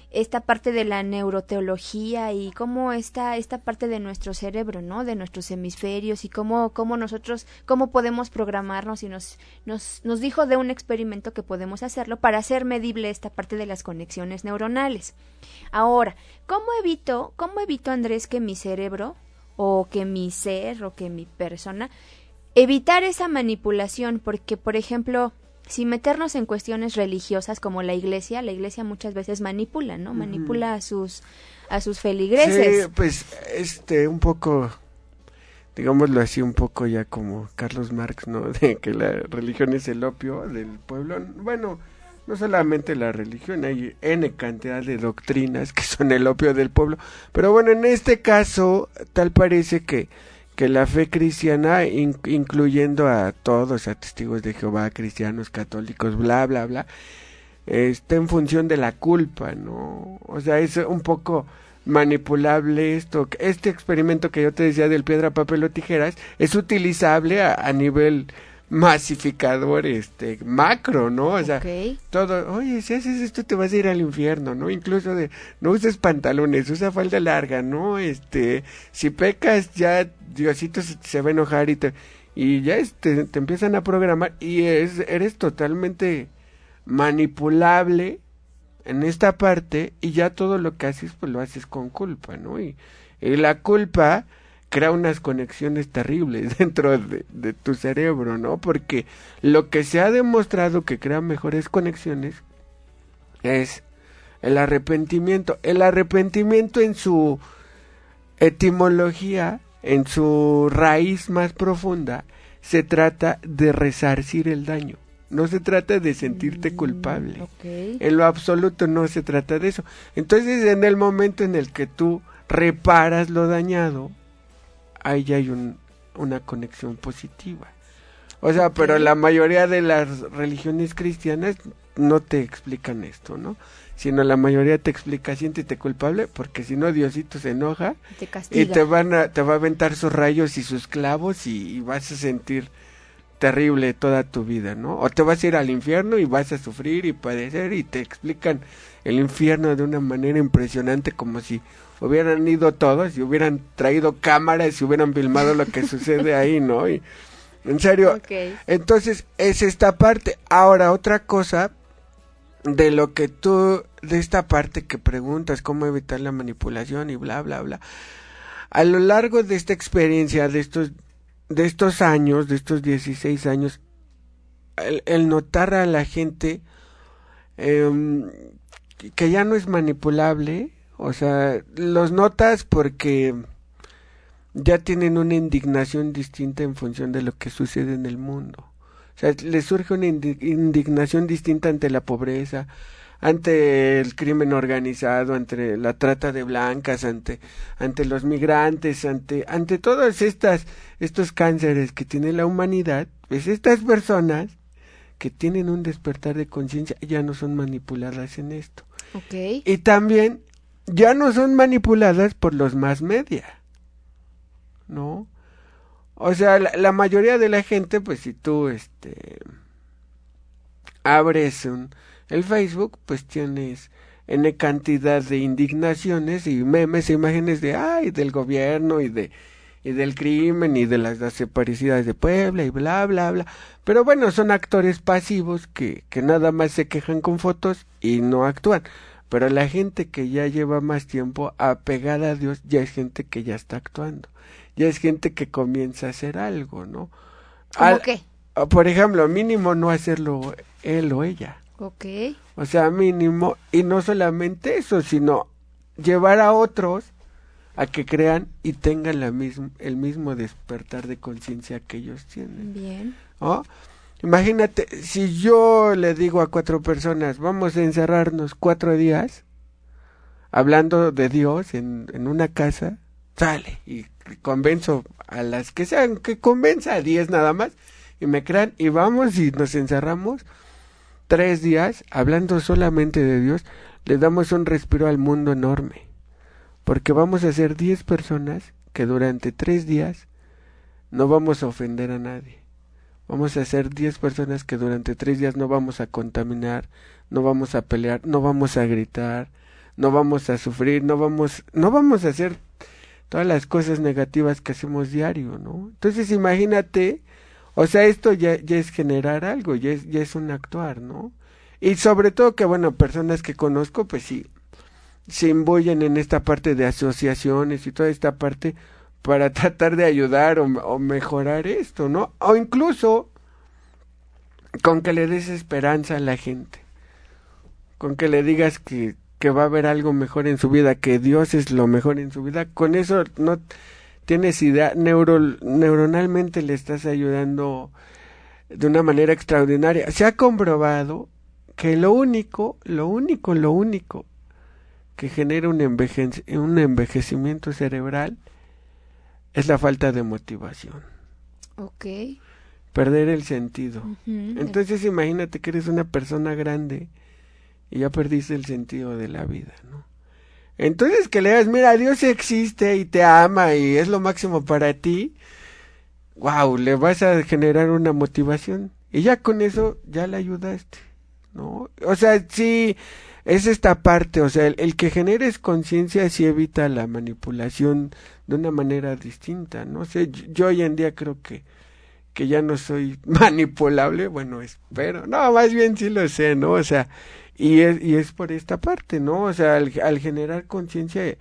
esta parte de la neuroteología y cómo está esta parte de nuestro cerebro, ¿no? De nuestros hemisferios y cómo, cómo nosotros, cómo podemos programarnos y nos, nos, nos dijo de un experimento que podemos hacerlo para hacer medible esta parte de las conexiones neuronales. Ahora, ¿cómo evito, cómo evito Andrés que mi cerebro o que mi ser o que mi persona evitar esa manipulación? Porque, por ejemplo, si meternos en cuestiones religiosas como la iglesia, la iglesia muchas veces manipula, ¿no? Manipula a sus a sus feligreses. Sí, pues este un poco digámoslo así un poco ya como Carlos Marx, ¿no? [laughs] De que la religión es el opio del pueblo. Bueno, no solamente la religión, hay N cantidad de doctrinas que son el opio del pueblo. Pero bueno, en este caso, tal parece que que la fe cristiana, incluyendo a todos, a testigos de Jehová, cristianos, católicos, bla, bla, bla, está en función de la culpa, ¿no? O sea, es un poco manipulable esto. Este experimento que yo te decía del piedra, papel o tijeras es utilizable a, nivel masificador este macro, ¿no? O sea, todo, oye, si haces esto te vas a ir al infierno, ¿no? Incluso de no uses pantalones, usa falda larga, ¿no? Este, si pecas ya Diosito se, va a enojar y te, y ya este, te empiezan a programar y es, eres totalmente manipulable en esta parte y ya todo lo que haces pues lo haces con culpa, ¿no? Y, la culpa crea unas conexiones terribles [laughs] dentro de, de, tu cerebro, ¿no? Porque lo que se ha demostrado que crea mejores conexiones es el arrepentimiento. El arrepentimiento en su etimología en su raíz más profunda, se trata de resarcir el daño. No se trata de sentirte culpable. Mm, en lo absoluto no se trata de eso. Entonces, en el momento en el que tú reparas lo dañado, ahí ya hay una conexión positiva. O sea, pero la mayoría de las religiones cristianas no te explican esto, ¿no? sino la mayoría te explica siéntete culpable porque si no Diosito se enoja y te van a, te va a aventar sus rayos y sus clavos y, vas a sentir terrible toda tu vida, ¿no? O te vas a ir al infierno y vas a sufrir y padecer y te explican el infierno de una manera impresionante como si hubieran ido todos y hubieran traído cámaras y hubieran filmado lo que sucede ahí, ¿no? Y, en serio. Entonces, es esta parte. Ahora, otra cosa de lo que tú, de esta parte que preguntas, cómo evitar la manipulación y bla, bla, bla. A lo largo de esta experiencia, de estos, de estos años, de estos 16 años, el, notar a la gente em, que ya no es manipulable, o sea, los notas porque ya tienen una indignación distinta en función de lo que sucede en el mundo. O sea, le surge una indignación distinta ante la pobreza, ante el crimen organizado, ante la trata de blancas, ante, ante los migrantes, ante, ante todos estas, estos cánceres que tiene la humanidad, pues estas personas que tienen un despertar de conciencia ya no son manipuladas en esto. Okay. Y también ya no son manipuladas por los más media. ¿No? O sea, la, mayoría de la gente, pues si tú este abres un, el Facebook, pues tienes N cantidad de indignaciones y memes e imágenes de ay del gobierno y de del crimen y de las desaparecidas de Puebla y bla bla bla. Pero bueno, son actores pasivos que nada más se quejan con fotos y no actúan. Pero la gente que ya lleva más tiempo apegada a Dios ya es gente que ya está actuando ya es gente que comienza a hacer algo, ¿no? ¿Cómo qué? Por ejemplo, mínimo no hacerlo él o ella. Ok. O sea, mínimo, y no solamente eso, sino llevar a otros a que crean y tengan la misma, el mismo despertar de conciencia que ellos tienen. Bien. ¿Oh? Imagínate, si yo le digo a cuatro personas, vamos a encerrarnos cuatro días, hablando de Dios en, en una casa, sale y convenzo a las que sean, que convenza a 10 nada más y me crean y vamos y nos encerramos tres días hablando solamente de Dios, le damos un respiro al mundo enorme. Porque vamos a ser 10 personas que durante tres días no vamos a ofender a nadie. Vamos a ser 10 personas que durante tres días no vamos a contaminar, no vamos a pelear, no vamos a gritar, no vamos a sufrir, no vamos, no vamos a hacer todas las cosas negativas que hacemos diario, ¿no? Entonces imagínate, o sea, esto ya, ya es generar algo, ya es, ya es un actuar, ¿no? Y sobre todo que, bueno, personas que conozco, pues sí, se imbuyen en esta parte de asociaciones y toda esta parte para [laughs] tratar de ayudar o, mejorar esto, ¿no? O incluso con que le des esperanza a la gente, con que le digas que, que va a haber algo mejor en su vida, que Dios es lo mejor en su vida, con eso no tienes idea, neuro, neuronalmente le estás ayudando de una manera extraordinaria. Se ha comprobado que lo único, lo único, lo único que genera un, envejec un envejecimiento cerebral es la falta de motivación. Ok. Perder el sentido. Entonces imagínate que eres una persona grande y ya perdiste el sentido de la vida, ¿no? Entonces que le digas, mira, Dios existe y te ama y es lo máximo para ti, wow, le vas a generar una motivación y ya con eso ya le ayudaste, ¿no? O sea, sí, es esta parte, o sea, el, el que generes conciencia sí evita la manipulación de una manera distinta, ¿no? O sea, yo, yo hoy en día creo que que ya no soy [laughs] manipulable, bueno, espero, no, más bien sí lo sé, ¿no? O sea, y es, y es por esta parte, ¿no? O sea, al, al generar conciencia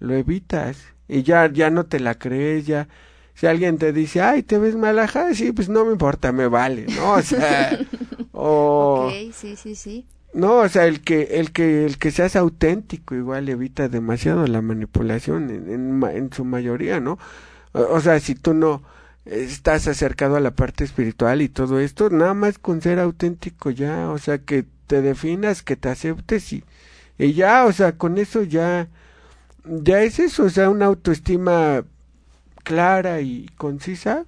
lo evitas y ya, ya no te la crees, ya, si alguien te dice, ay, te ves malajada, sí, pues no me importa, me vale, ¿no? O sea, [laughs] o... Ok, sí, sí, sí. No, o sea, el que, el que, el que seas auténtico igual evita demasiado la manipulación en, en, su mayoría, ¿no? O, sea, si tú no estás acercado a la parte espiritual y todo esto, nada más con ser auténtico ya, o sea, que te definas, que te aceptes y, y ya, o sea, con eso ya, ya es eso, o sea, una autoestima clara y concisa,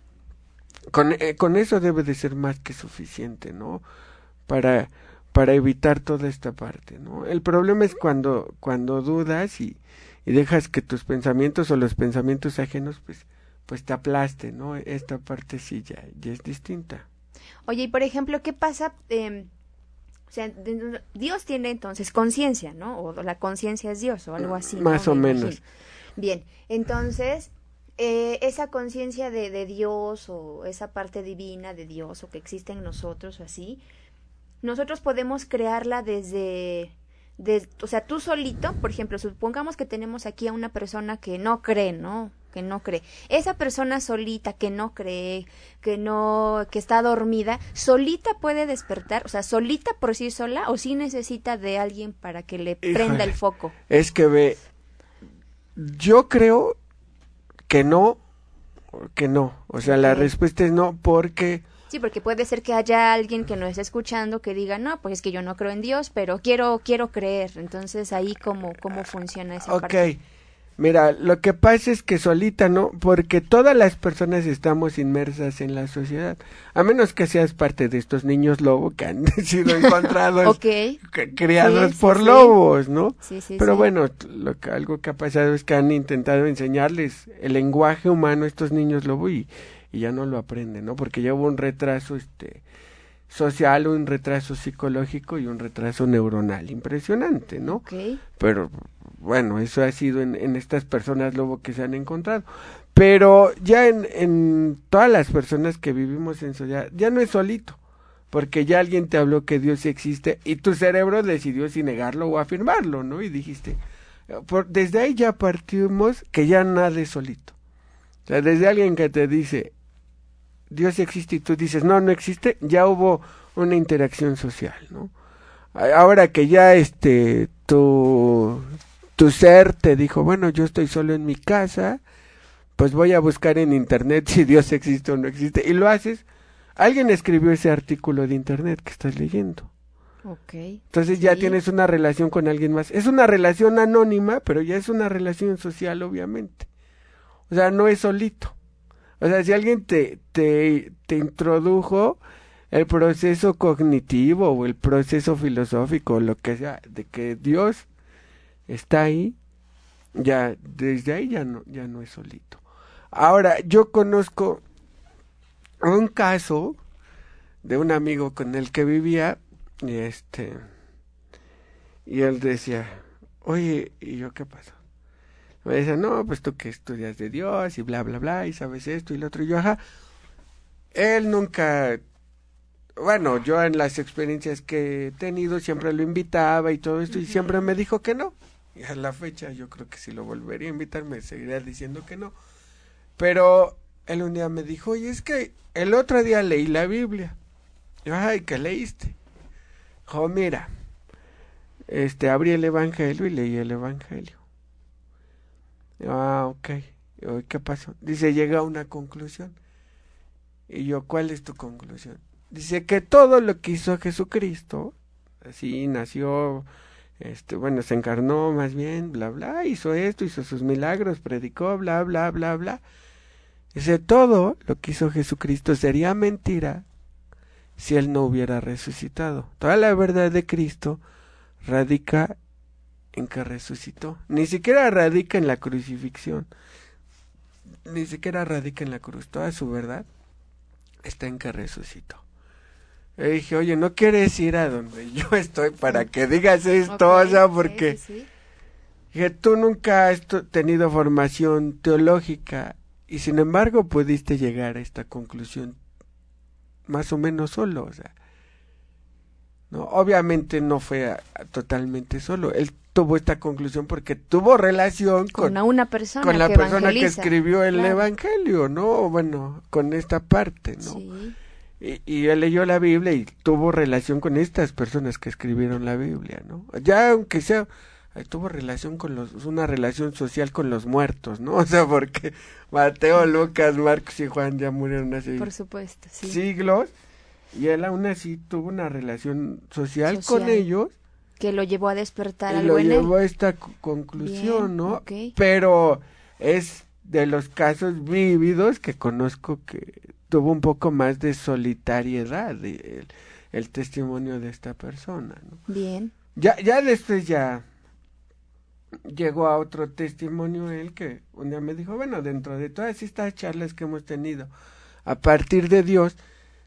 con, eh, con eso debe de ser más que suficiente, ¿no? Para, para evitar toda esta parte, ¿no? El problema es cuando, cuando dudas y, y dejas que tus pensamientos o los pensamientos ajenos, pues, pues te aplaste, ¿no? Esta parte sí ya, ya es distinta. Oye, y por ejemplo, ¿qué pasa? eh, o sea, Dios tiene entonces conciencia, ¿no? O la conciencia es Dios o algo así. ¿no? Más o Me menos. imagino. Bien, entonces, eh, esa conciencia de, de Dios o esa parte divina de Dios o que existe en nosotros o así, nosotros podemos crearla desde, de- o sea, tú solito, por ejemplo, supongamos que tenemos aquí a una persona que no cree, ¿no? Que no cree. Esa persona solita que no cree, que no, que está dormida, solita puede despertar, o sea, solita por sí sola, o sí necesita de alguien para que le prenda el foco. Es que ve, yo creo que no, que no. O sea, la respuesta es no porque Sí, porque puede ser que haya alguien que nos esté escuchando que diga, no, pues es que yo no creo en Dios, pero quiero, quiero creer. Entonces ahí cómo, cómo funciona esa Ok, parte. mira, lo que pasa es que solita no, porque todas las personas estamos inmersas en la sociedad, a menos que seas parte de estos niños lobo que han [laughs] sido [laughs] encontrados, Ok. c- criados Sí, por sí. lobos, ¿no? Sí, sí, Pero bueno, lo que, algo que ha pasado es que han intentado enseñarles el lenguaje humano a estos niños lobo y, y ya no lo aprenden, ¿no? Porque ya hubo un retraso, este, social, un retraso psicológico y un retraso neuronal impresionante, ¿no? Ok. pero bueno, eso ha sido en, en estas personas lobo que se han encontrado. Pero ya en, en todas las personas que vivimos en sociedad, ya no es solito, porque ya alguien te habló que Dios existe y tu cerebro decidió si negarlo o afirmarlo, ¿no? Y dijiste, eh, por, desde ahí ya partimos que ya nada es solito. O sea, desde alguien que te dice, Dios existe y tú dices, no, no existe, ya hubo una interacción social, ¿no? Ahora que ya este tu tu ser te dijo, bueno, yo estoy solo en mi casa, pues voy a buscar en internet si Dios existe o no existe y lo haces. Alguien escribió ese artículo de internet que estás leyendo. Entonces ya tienes una relación con alguien más. Es una relación anónima, pero ya es una relación social, obviamente. O sea, no es solito. O sea, si alguien te, te, te introdujo el proceso cognitivo o el proceso filosófico, lo que sea, de que Dios está ahí, ya desde ahí ya no, ya no es solito. Ahora, yo conozco un caso de un amigo con el que vivía y este y él decía oye, ¿y yo qué pasó? Me dice, no, pues tú que estudias de Dios y bla, bla, bla, y sabes esto y lo otro. Y yo, ajá. Él nunca, bueno, yo en las experiencias que he tenido siempre lo invitaba y todo esto, y siempre me dijo que no. Y a la fecha yo creo que si lo volvería a invitar me seguiría diciendo que no. Pero él un día me dijo, oye, es que el otro día leí la Biblia. Yo, ay, ¿qué leíste? Dijo, mira, este, abrí el Evangelio y leí el Evangelio. Ah, ok. ¿Qué pasó? Dice, llega a una conclusión. Y yo, ¿cuál es tu conclusión? Dice que todo lo que hizo Jesucristo, así nació, este, bueno, se encarnó más bien, bla, bla, hizo esto, hizo sus milagros, predicó, bla, bla, bla, bla. Dice, todo lo que hizo Jesucristo sería mentira si él no hubiera resucitado. Toda la verdad de Cristo radica en que resucitó. Ni siquiera radica en la crucifixión. Ni siquiera radica en la cruz. Toda su verdad está en que resucitó. Y dije, oye, ¿no quieres ir a donde yo estoy para [laughs] que digas esto? o sea, porque dije, tú nunca has tenido formación teológica y sin embargo pudiste llegar a esta conclusión más o menos solo, o sea. No, obviamente no fue totalmente solo. Él tuvo esta conclusión porque tuvo relación con, con una persona con la que persona que escribió el evangelio, ¿no? Bueno, con esta parte, ¿no? Sí. Y, y, él leyó la Biblia y tuvo relación con estas personas que escribieron la Biblia, ¿no? Ya aunque sea tuvo relación con los una relación social con los muertos, ¿no? [laughs] O sea, porque Mateo, Lucas, Marcos y Juan ya murieron hace Por supuesto, sí. siglos y él aún así tuvo una relación social, con ellos que lo llevó a despertar y algo lo en llevó él. a esta conclusión, Bien, ¿no? Pero es de los casos vívidos que conozco que tuvo un poco más de solitariedad de- el, el testimonio de esta persona, ¿no? Bien. Ya, ya después ya llegó a otro testimonio él que un día me dijo, bueno, dentro de todas estas charlas que hemos tenido a partir de Dios,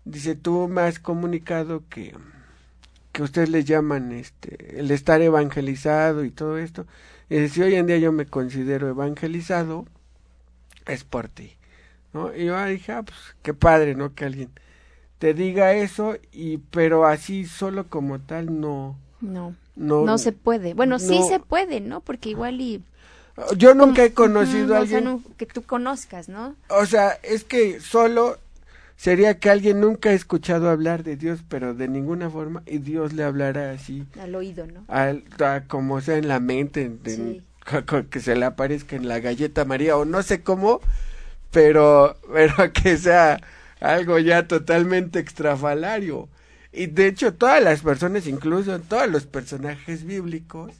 dice, tú me has comunicado que, que ustedes le llaman este, el estar evangelizado y todo esto. Y dice, si hoy en día yo me considero evangelizado, es por ti. ¿no? Y yo dije, ah, pues qué padre, ¿no? Que alguien te diga eso, y pero así solo como tal no. No. No, No se puede. Bueno, sí se puede, ¿no? Porque igual y... Yo nunca he conocido Ujú, a o sea, alguien. no- que tú conozcas, ¿no? O sea, es que solo sería que alguien nunca ha escuchado hablar de Dios, pero de ninguna forma, y Dios le hablará así, Al oído, ¿no? al, a como sea en la mente, de- Sí. que se le aparezca en la galleta María, o no sé cómo, pero, [laughs] pero que sea algo ya totalmente extrafalario. Y de hecho, todas las personas, incluso todos los personajes bíblicos,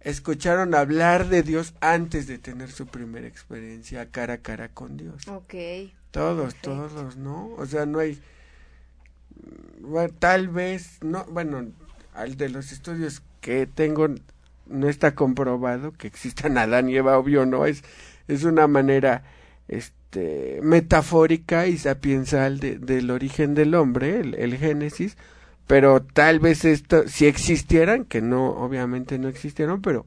escucharon hablar de Dios antes de tener su primera experiencia cara a cara con Dios. Ok. Todos, todos, ¿no? O sea, no hay... bueno, tal vez, no, bueno, al de los estudios que tengo no está comprobado que existan [laughs] Adán y Eva, obvio, no, es, es una manera este, metafórica y sapiensal de, del origen del hombre, el, el Génesis, pero tal vez esto, si existieran, que no, obviamente no existieron, pero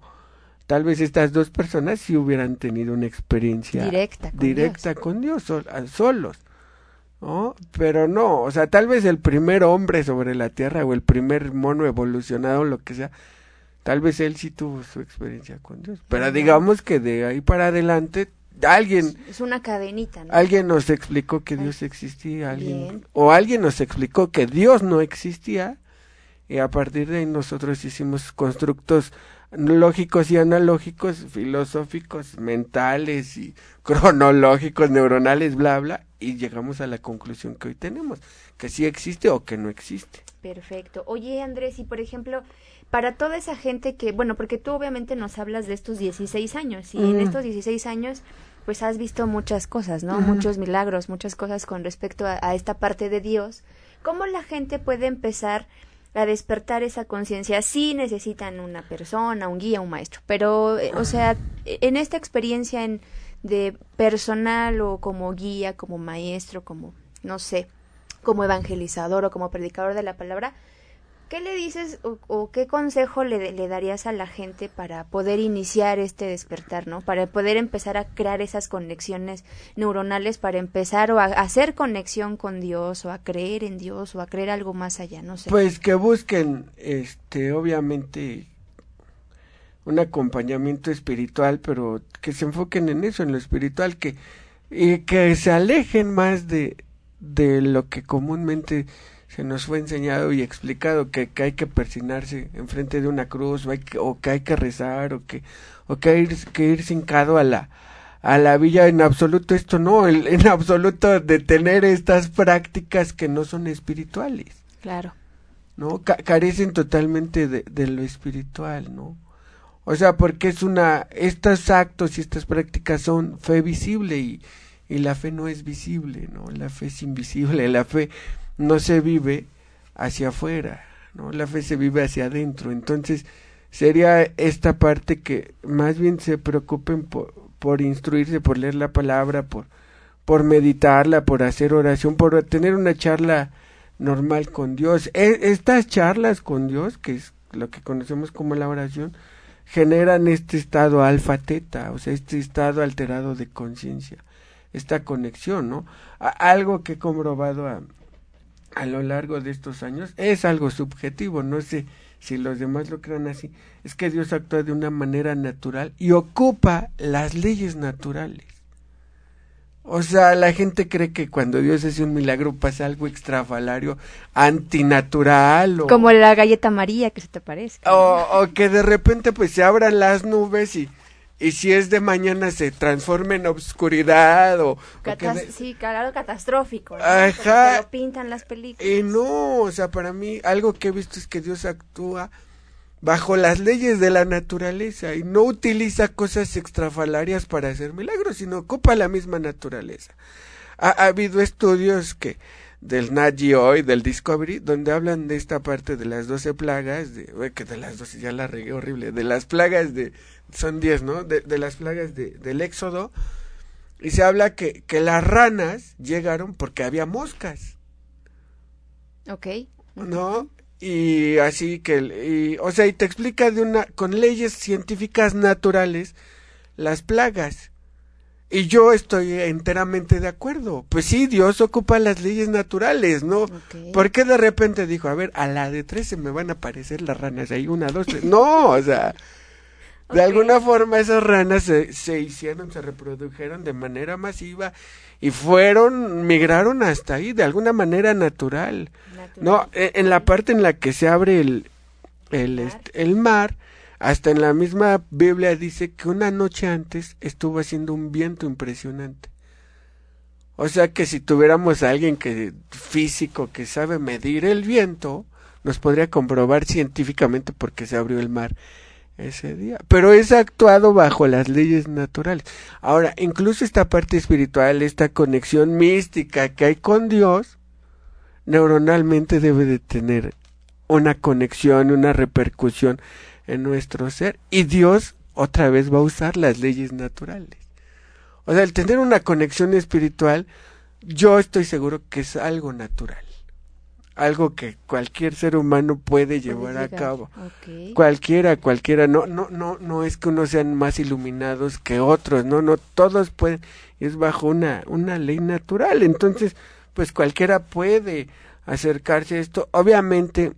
tal vez estas dos personas sí hubieran tenido una experiencia Directa con directa con Dios, sol- solos. ¿no? Pero no, o sea, tal vez el primer hombre sobre la tierra o el primer mono evolucionado, lo que sea, tal vez él sí tuvo su experiencia con Dios. Pero digamos que de ahí para adelante, alguien, Es una cadenita, ¿no? alguien nos explicó que Dios existía, alguien, Bien. o alguien nos explicó que Dios no existía, y a partir de ahí nosotros hicimos constructos lógicos y analógicos, filosóficos, mentales y [laughs] cronológicos, neuronales, bla, bla, y llegamos a la conclusión que hoy tenemos, que sí existe o que no existe. Perfecto. Oye, Andrés, y por ejemplo, para toda esa gente que, bueno, porque tú obviamente nos hablas de estos 16 años, y en Ujú. estos 16 años, pues has visto muchas cosas, ¿no? Muchos milagros, muchas cosas con respecto a, a esta parte de Dios. ¿Cómo la gente puede empezar a despertar esa conciencia? Sí necesitan una persona, un guía, un maestro, pero, eh, o sea, en esta experiencia en, de personal o como guía, como maestro, como, no sé, como evangelizador o como predicador de la palabra, ¿Qué le dices o, qué consejo le, le, darías a la gente para poder iniciar este despertar, ¿no? Para poder empezar a crear esas conexiones neuronales, para empezar o a, a hacer conexión con Dios o a creer en Dios o a creer algo más allá, no sé. Pues que busquen, este, obviamente, un acompañamiento espiritual, pero que se enfoquen en eso, en lo espiritual, que y que se alejen más de de lo que comúnmente se nos fue enseñado y explicado que, que hay que persinarse enfrente de una cruz o, hay que, o que hay que rezar o que o que hay que ir cincado a la a la villa. En absoluto esto no el, en absoluto de tener estas prácticas que no son espirituales claro. no Ca carecen totalmente de, de lo espiritual no o sea porque es una estos actos y estas prácticas son fe visible y y la fe no es visible, ¿no? La fe es invisible, la fe no se vive hacia afuera, ¿no? La fe se vive hacia adentro. Entonces, sería esta parte que más bien se preocupen por, por instruirse, por leer la palabra, por, por meditarla, por hacer oración, por tener una charla normal con Dios. E estas charlas con Dios, que es lo que conocemos como la oración, generan este estado alfa teta, o sea, este estado alterado de conciencia esta conexión, ¿no? A algo que he comprobado a, a lo largo de estos años es algo subjetivo, no sé si los demás lo crean así, es que Dios actúa de una manera natural y ocupa las leyes naturales. O sea, la gente cree que cuando Dios hace un milagro pasa algo extrafalario, antinatural. O, Como la galleta María que se te parece. O, o que de repente pues se abran las nubes y y si es de mañana se transforma en obscuridad o, Catas o de... sí claro catastrófico ¿no? ajá. lo pintan las películas. Y no o sea para mí algo que he visto es que Dios actúa bajo las leyes de la naturaleza y no utiliza cosas extrafalarias para hacer milagros sino ocupa la misma naturaleza. Ha, ha habido estudios que del Nat Geo y del Discovery, donde hablan de esta parte de las doce plagas, de, que de las doce ya la regué horrible, de las plagas de, son diez, ¿no? De, de las plagas de, del Éxodo, y se habla que, que las ranas llegaron porque había moscas. Ok. ¿No? Y así que, y, o sea, y te explica de una, con leyes científicas naturales, las plagas. Y yo estoy enteramente de acuerdo. Pues sí, Dios ocupa las leyes naturales, ¿no? Okay. ¿Por qué de repente dijo, a ver, a la de tres se me van a aparecer las ranas ahí, una, dos, tres? No, o sea, de alguna forma esas ranas se, se hicieron, se reprodujeron de manera masiva y fueron, migraron hasta ahí de alguna manera natural. natural. No, en la parte en la que se abre el, el, ¿Mar? el mar, hasta en la misma Biblia dice que una noche antes estuvo haciendo un viento impresionante. O sea que si tuviéramos a alguien que físico que sabe medir el viento, nos podría comprobar científicamente por qué se abrió el mar ese día. Pero es actuado bajo las leyes naturales. Ahora, incluso esta parte espiritual, esta conexión mística que hay con Dios, neuronalmente debe de tener una conexión, una repercusión en nuestro ser y Dios otra vez va a usar las leyes naturales. O sea, el tener una conexión espiritual, yo estoy seguro que es algo natural. Algo que cualquier ser humano puede llevar a cabo. Okay. Cualquiera, cualquiera. No, no, no, no es que unos sean más iluminados que otros. No, no, todos pueden. Es bajo una, una ley natural. Entonces, pues cualquiera puede acercarse a esto. Obviamente,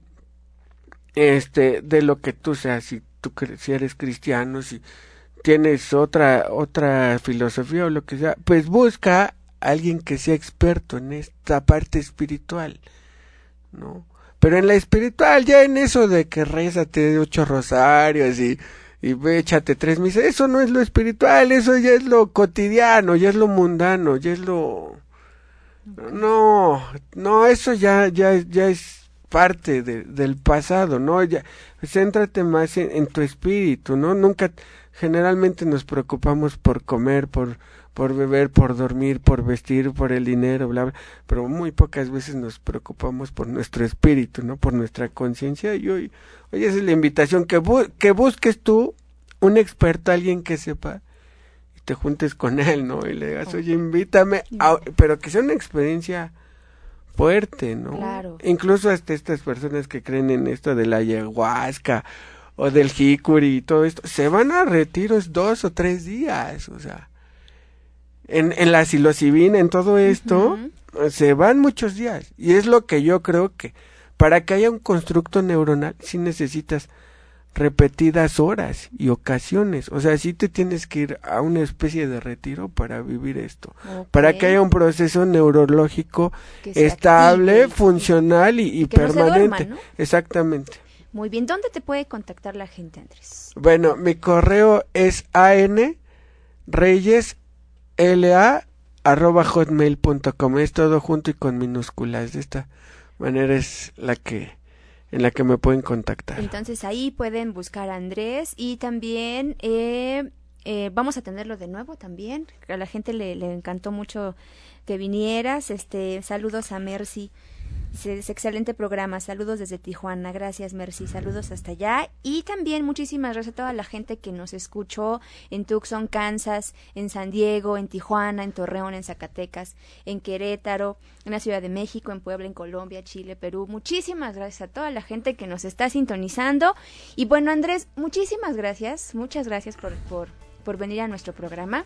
este de lo que tú seas si tú si eres cristiano si tienes otra otra filosofía o lo que sea pues busca a alguien que sea experto en esta parte espiritual no pero en la espiritual ya en eso de que rézate ocho rosarios y y échate tres misas eso no es lo espiritual eso ya es lo cotidiano ya es lo mundano ya es lo no no eso ya ya ya es parte de, del pasado, ¿no? Ya, céntrate más en, en, tu espíritu, ¿no? Nunca, generalmente nos preocupamos por comer, por, por beber, por dormir, por vestir, por el dinero, bla, bla, pero muy pocas veces nos preocupamos por nuestro espíritu, ¿no? Por nuestra conciencia y hoy, hoy esa es la invitación, que, bu que busques tú un experto, alguien que sepa, y te juntes con él, ¿no? Y le digas, oye, invítame, a, pero que sea una experiencia fuerte, ¿no? Claro. Incluso hasta estas personas que creen en esto de la ayahuasca o del jicuri y todo esto, se van a retiros dos o tres días, o sea, en, en la psilocibina, en todo esto, se van muchos días. Y es lo que yo creo que para que haya un constructo neuronal, sí necesitas repetidas horas y ocasiones. O sea, sí te tienes que ir a una especie de retiro para vivir esto. Para que haya un proceso neurológico estable, active funcional y, y que no se duerma, permanente. ¿no? Exactamente. Muy bien, ¿dónde te puede contactar la gente, Andrés? Bueno, mi correo es an reyes la arroba hotmail.com. Es todo junto y con minúsculas. De esta manera es la que en la que me pueden contactar. Entonces ahí pueden buscar a Andrés y también eh, eh, vamos a tenerlo de nuevo también. A la gente le, le encantó mucho que vinieras. Este, saludos a Mercy. Es, excelente programa. Saludos desde Tijuana. Gracias, Mercy. Saludos hasta allá. Y también muchísimas gracias a toda la gente que nos escuchó en Tucson, Kansas, en San Diego, en Tijuana, en Torreón, en Zacatecas, en Querétaro, en la Ciudad de México, en Puebla, en Colombia, Chile, Perú. Muchísimas gracias a toda la gente que nos está sintonizando. Y bueno, Andrés, muchísimas gracias. Muchas gracias por, por, por venir a nuestro programa.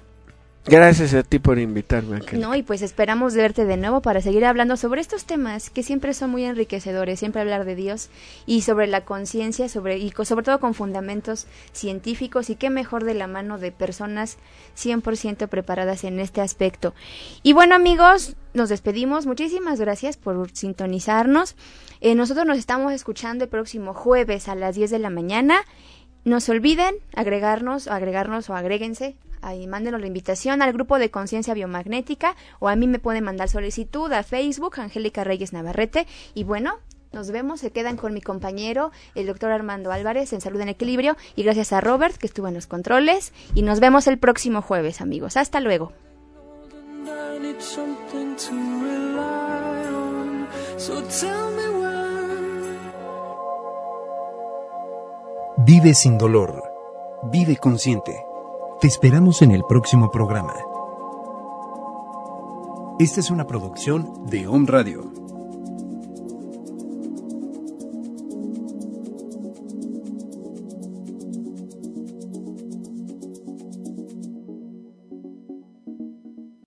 Gracias a ti por invitarme. Ángel. No, y pues esperamos verte de nuevo para seguir hablando sobre estos temas que siempre son muy enriquecedores, siempre hablar de Dios y sobre la conciencia, sobre y sobre todo con fundamentos científicos y qué mejor de la mano de personas 100% preparadas en este aspecto. Y bueno, amigos, nos despedimos. Muchísimas gracias por sintonizarnos. Eh, nosotros nos estamos escuchando el próximo jueves a las 10 de la mañana. No se olviden agregarnos, agregarnos o agréguense, ahí mándenos la invitación al grupo de conciencia biomagnética o a mí me pueden mandar solicitud a Facebook, Angélica Reyes Navarrete. Y bueno, nos vemos, se quedan con mi compañero, el doctor Armando Álvarez, en Salud en Equilibrio. Y gracias a Robert, que estuvo en los controles. Y nos vemos el próximo jueves, amigos. Hasta luego. Vive sin dolor. Vive consciente. Te esperamos en el próximo programa. Esta es una producción de Home Radio.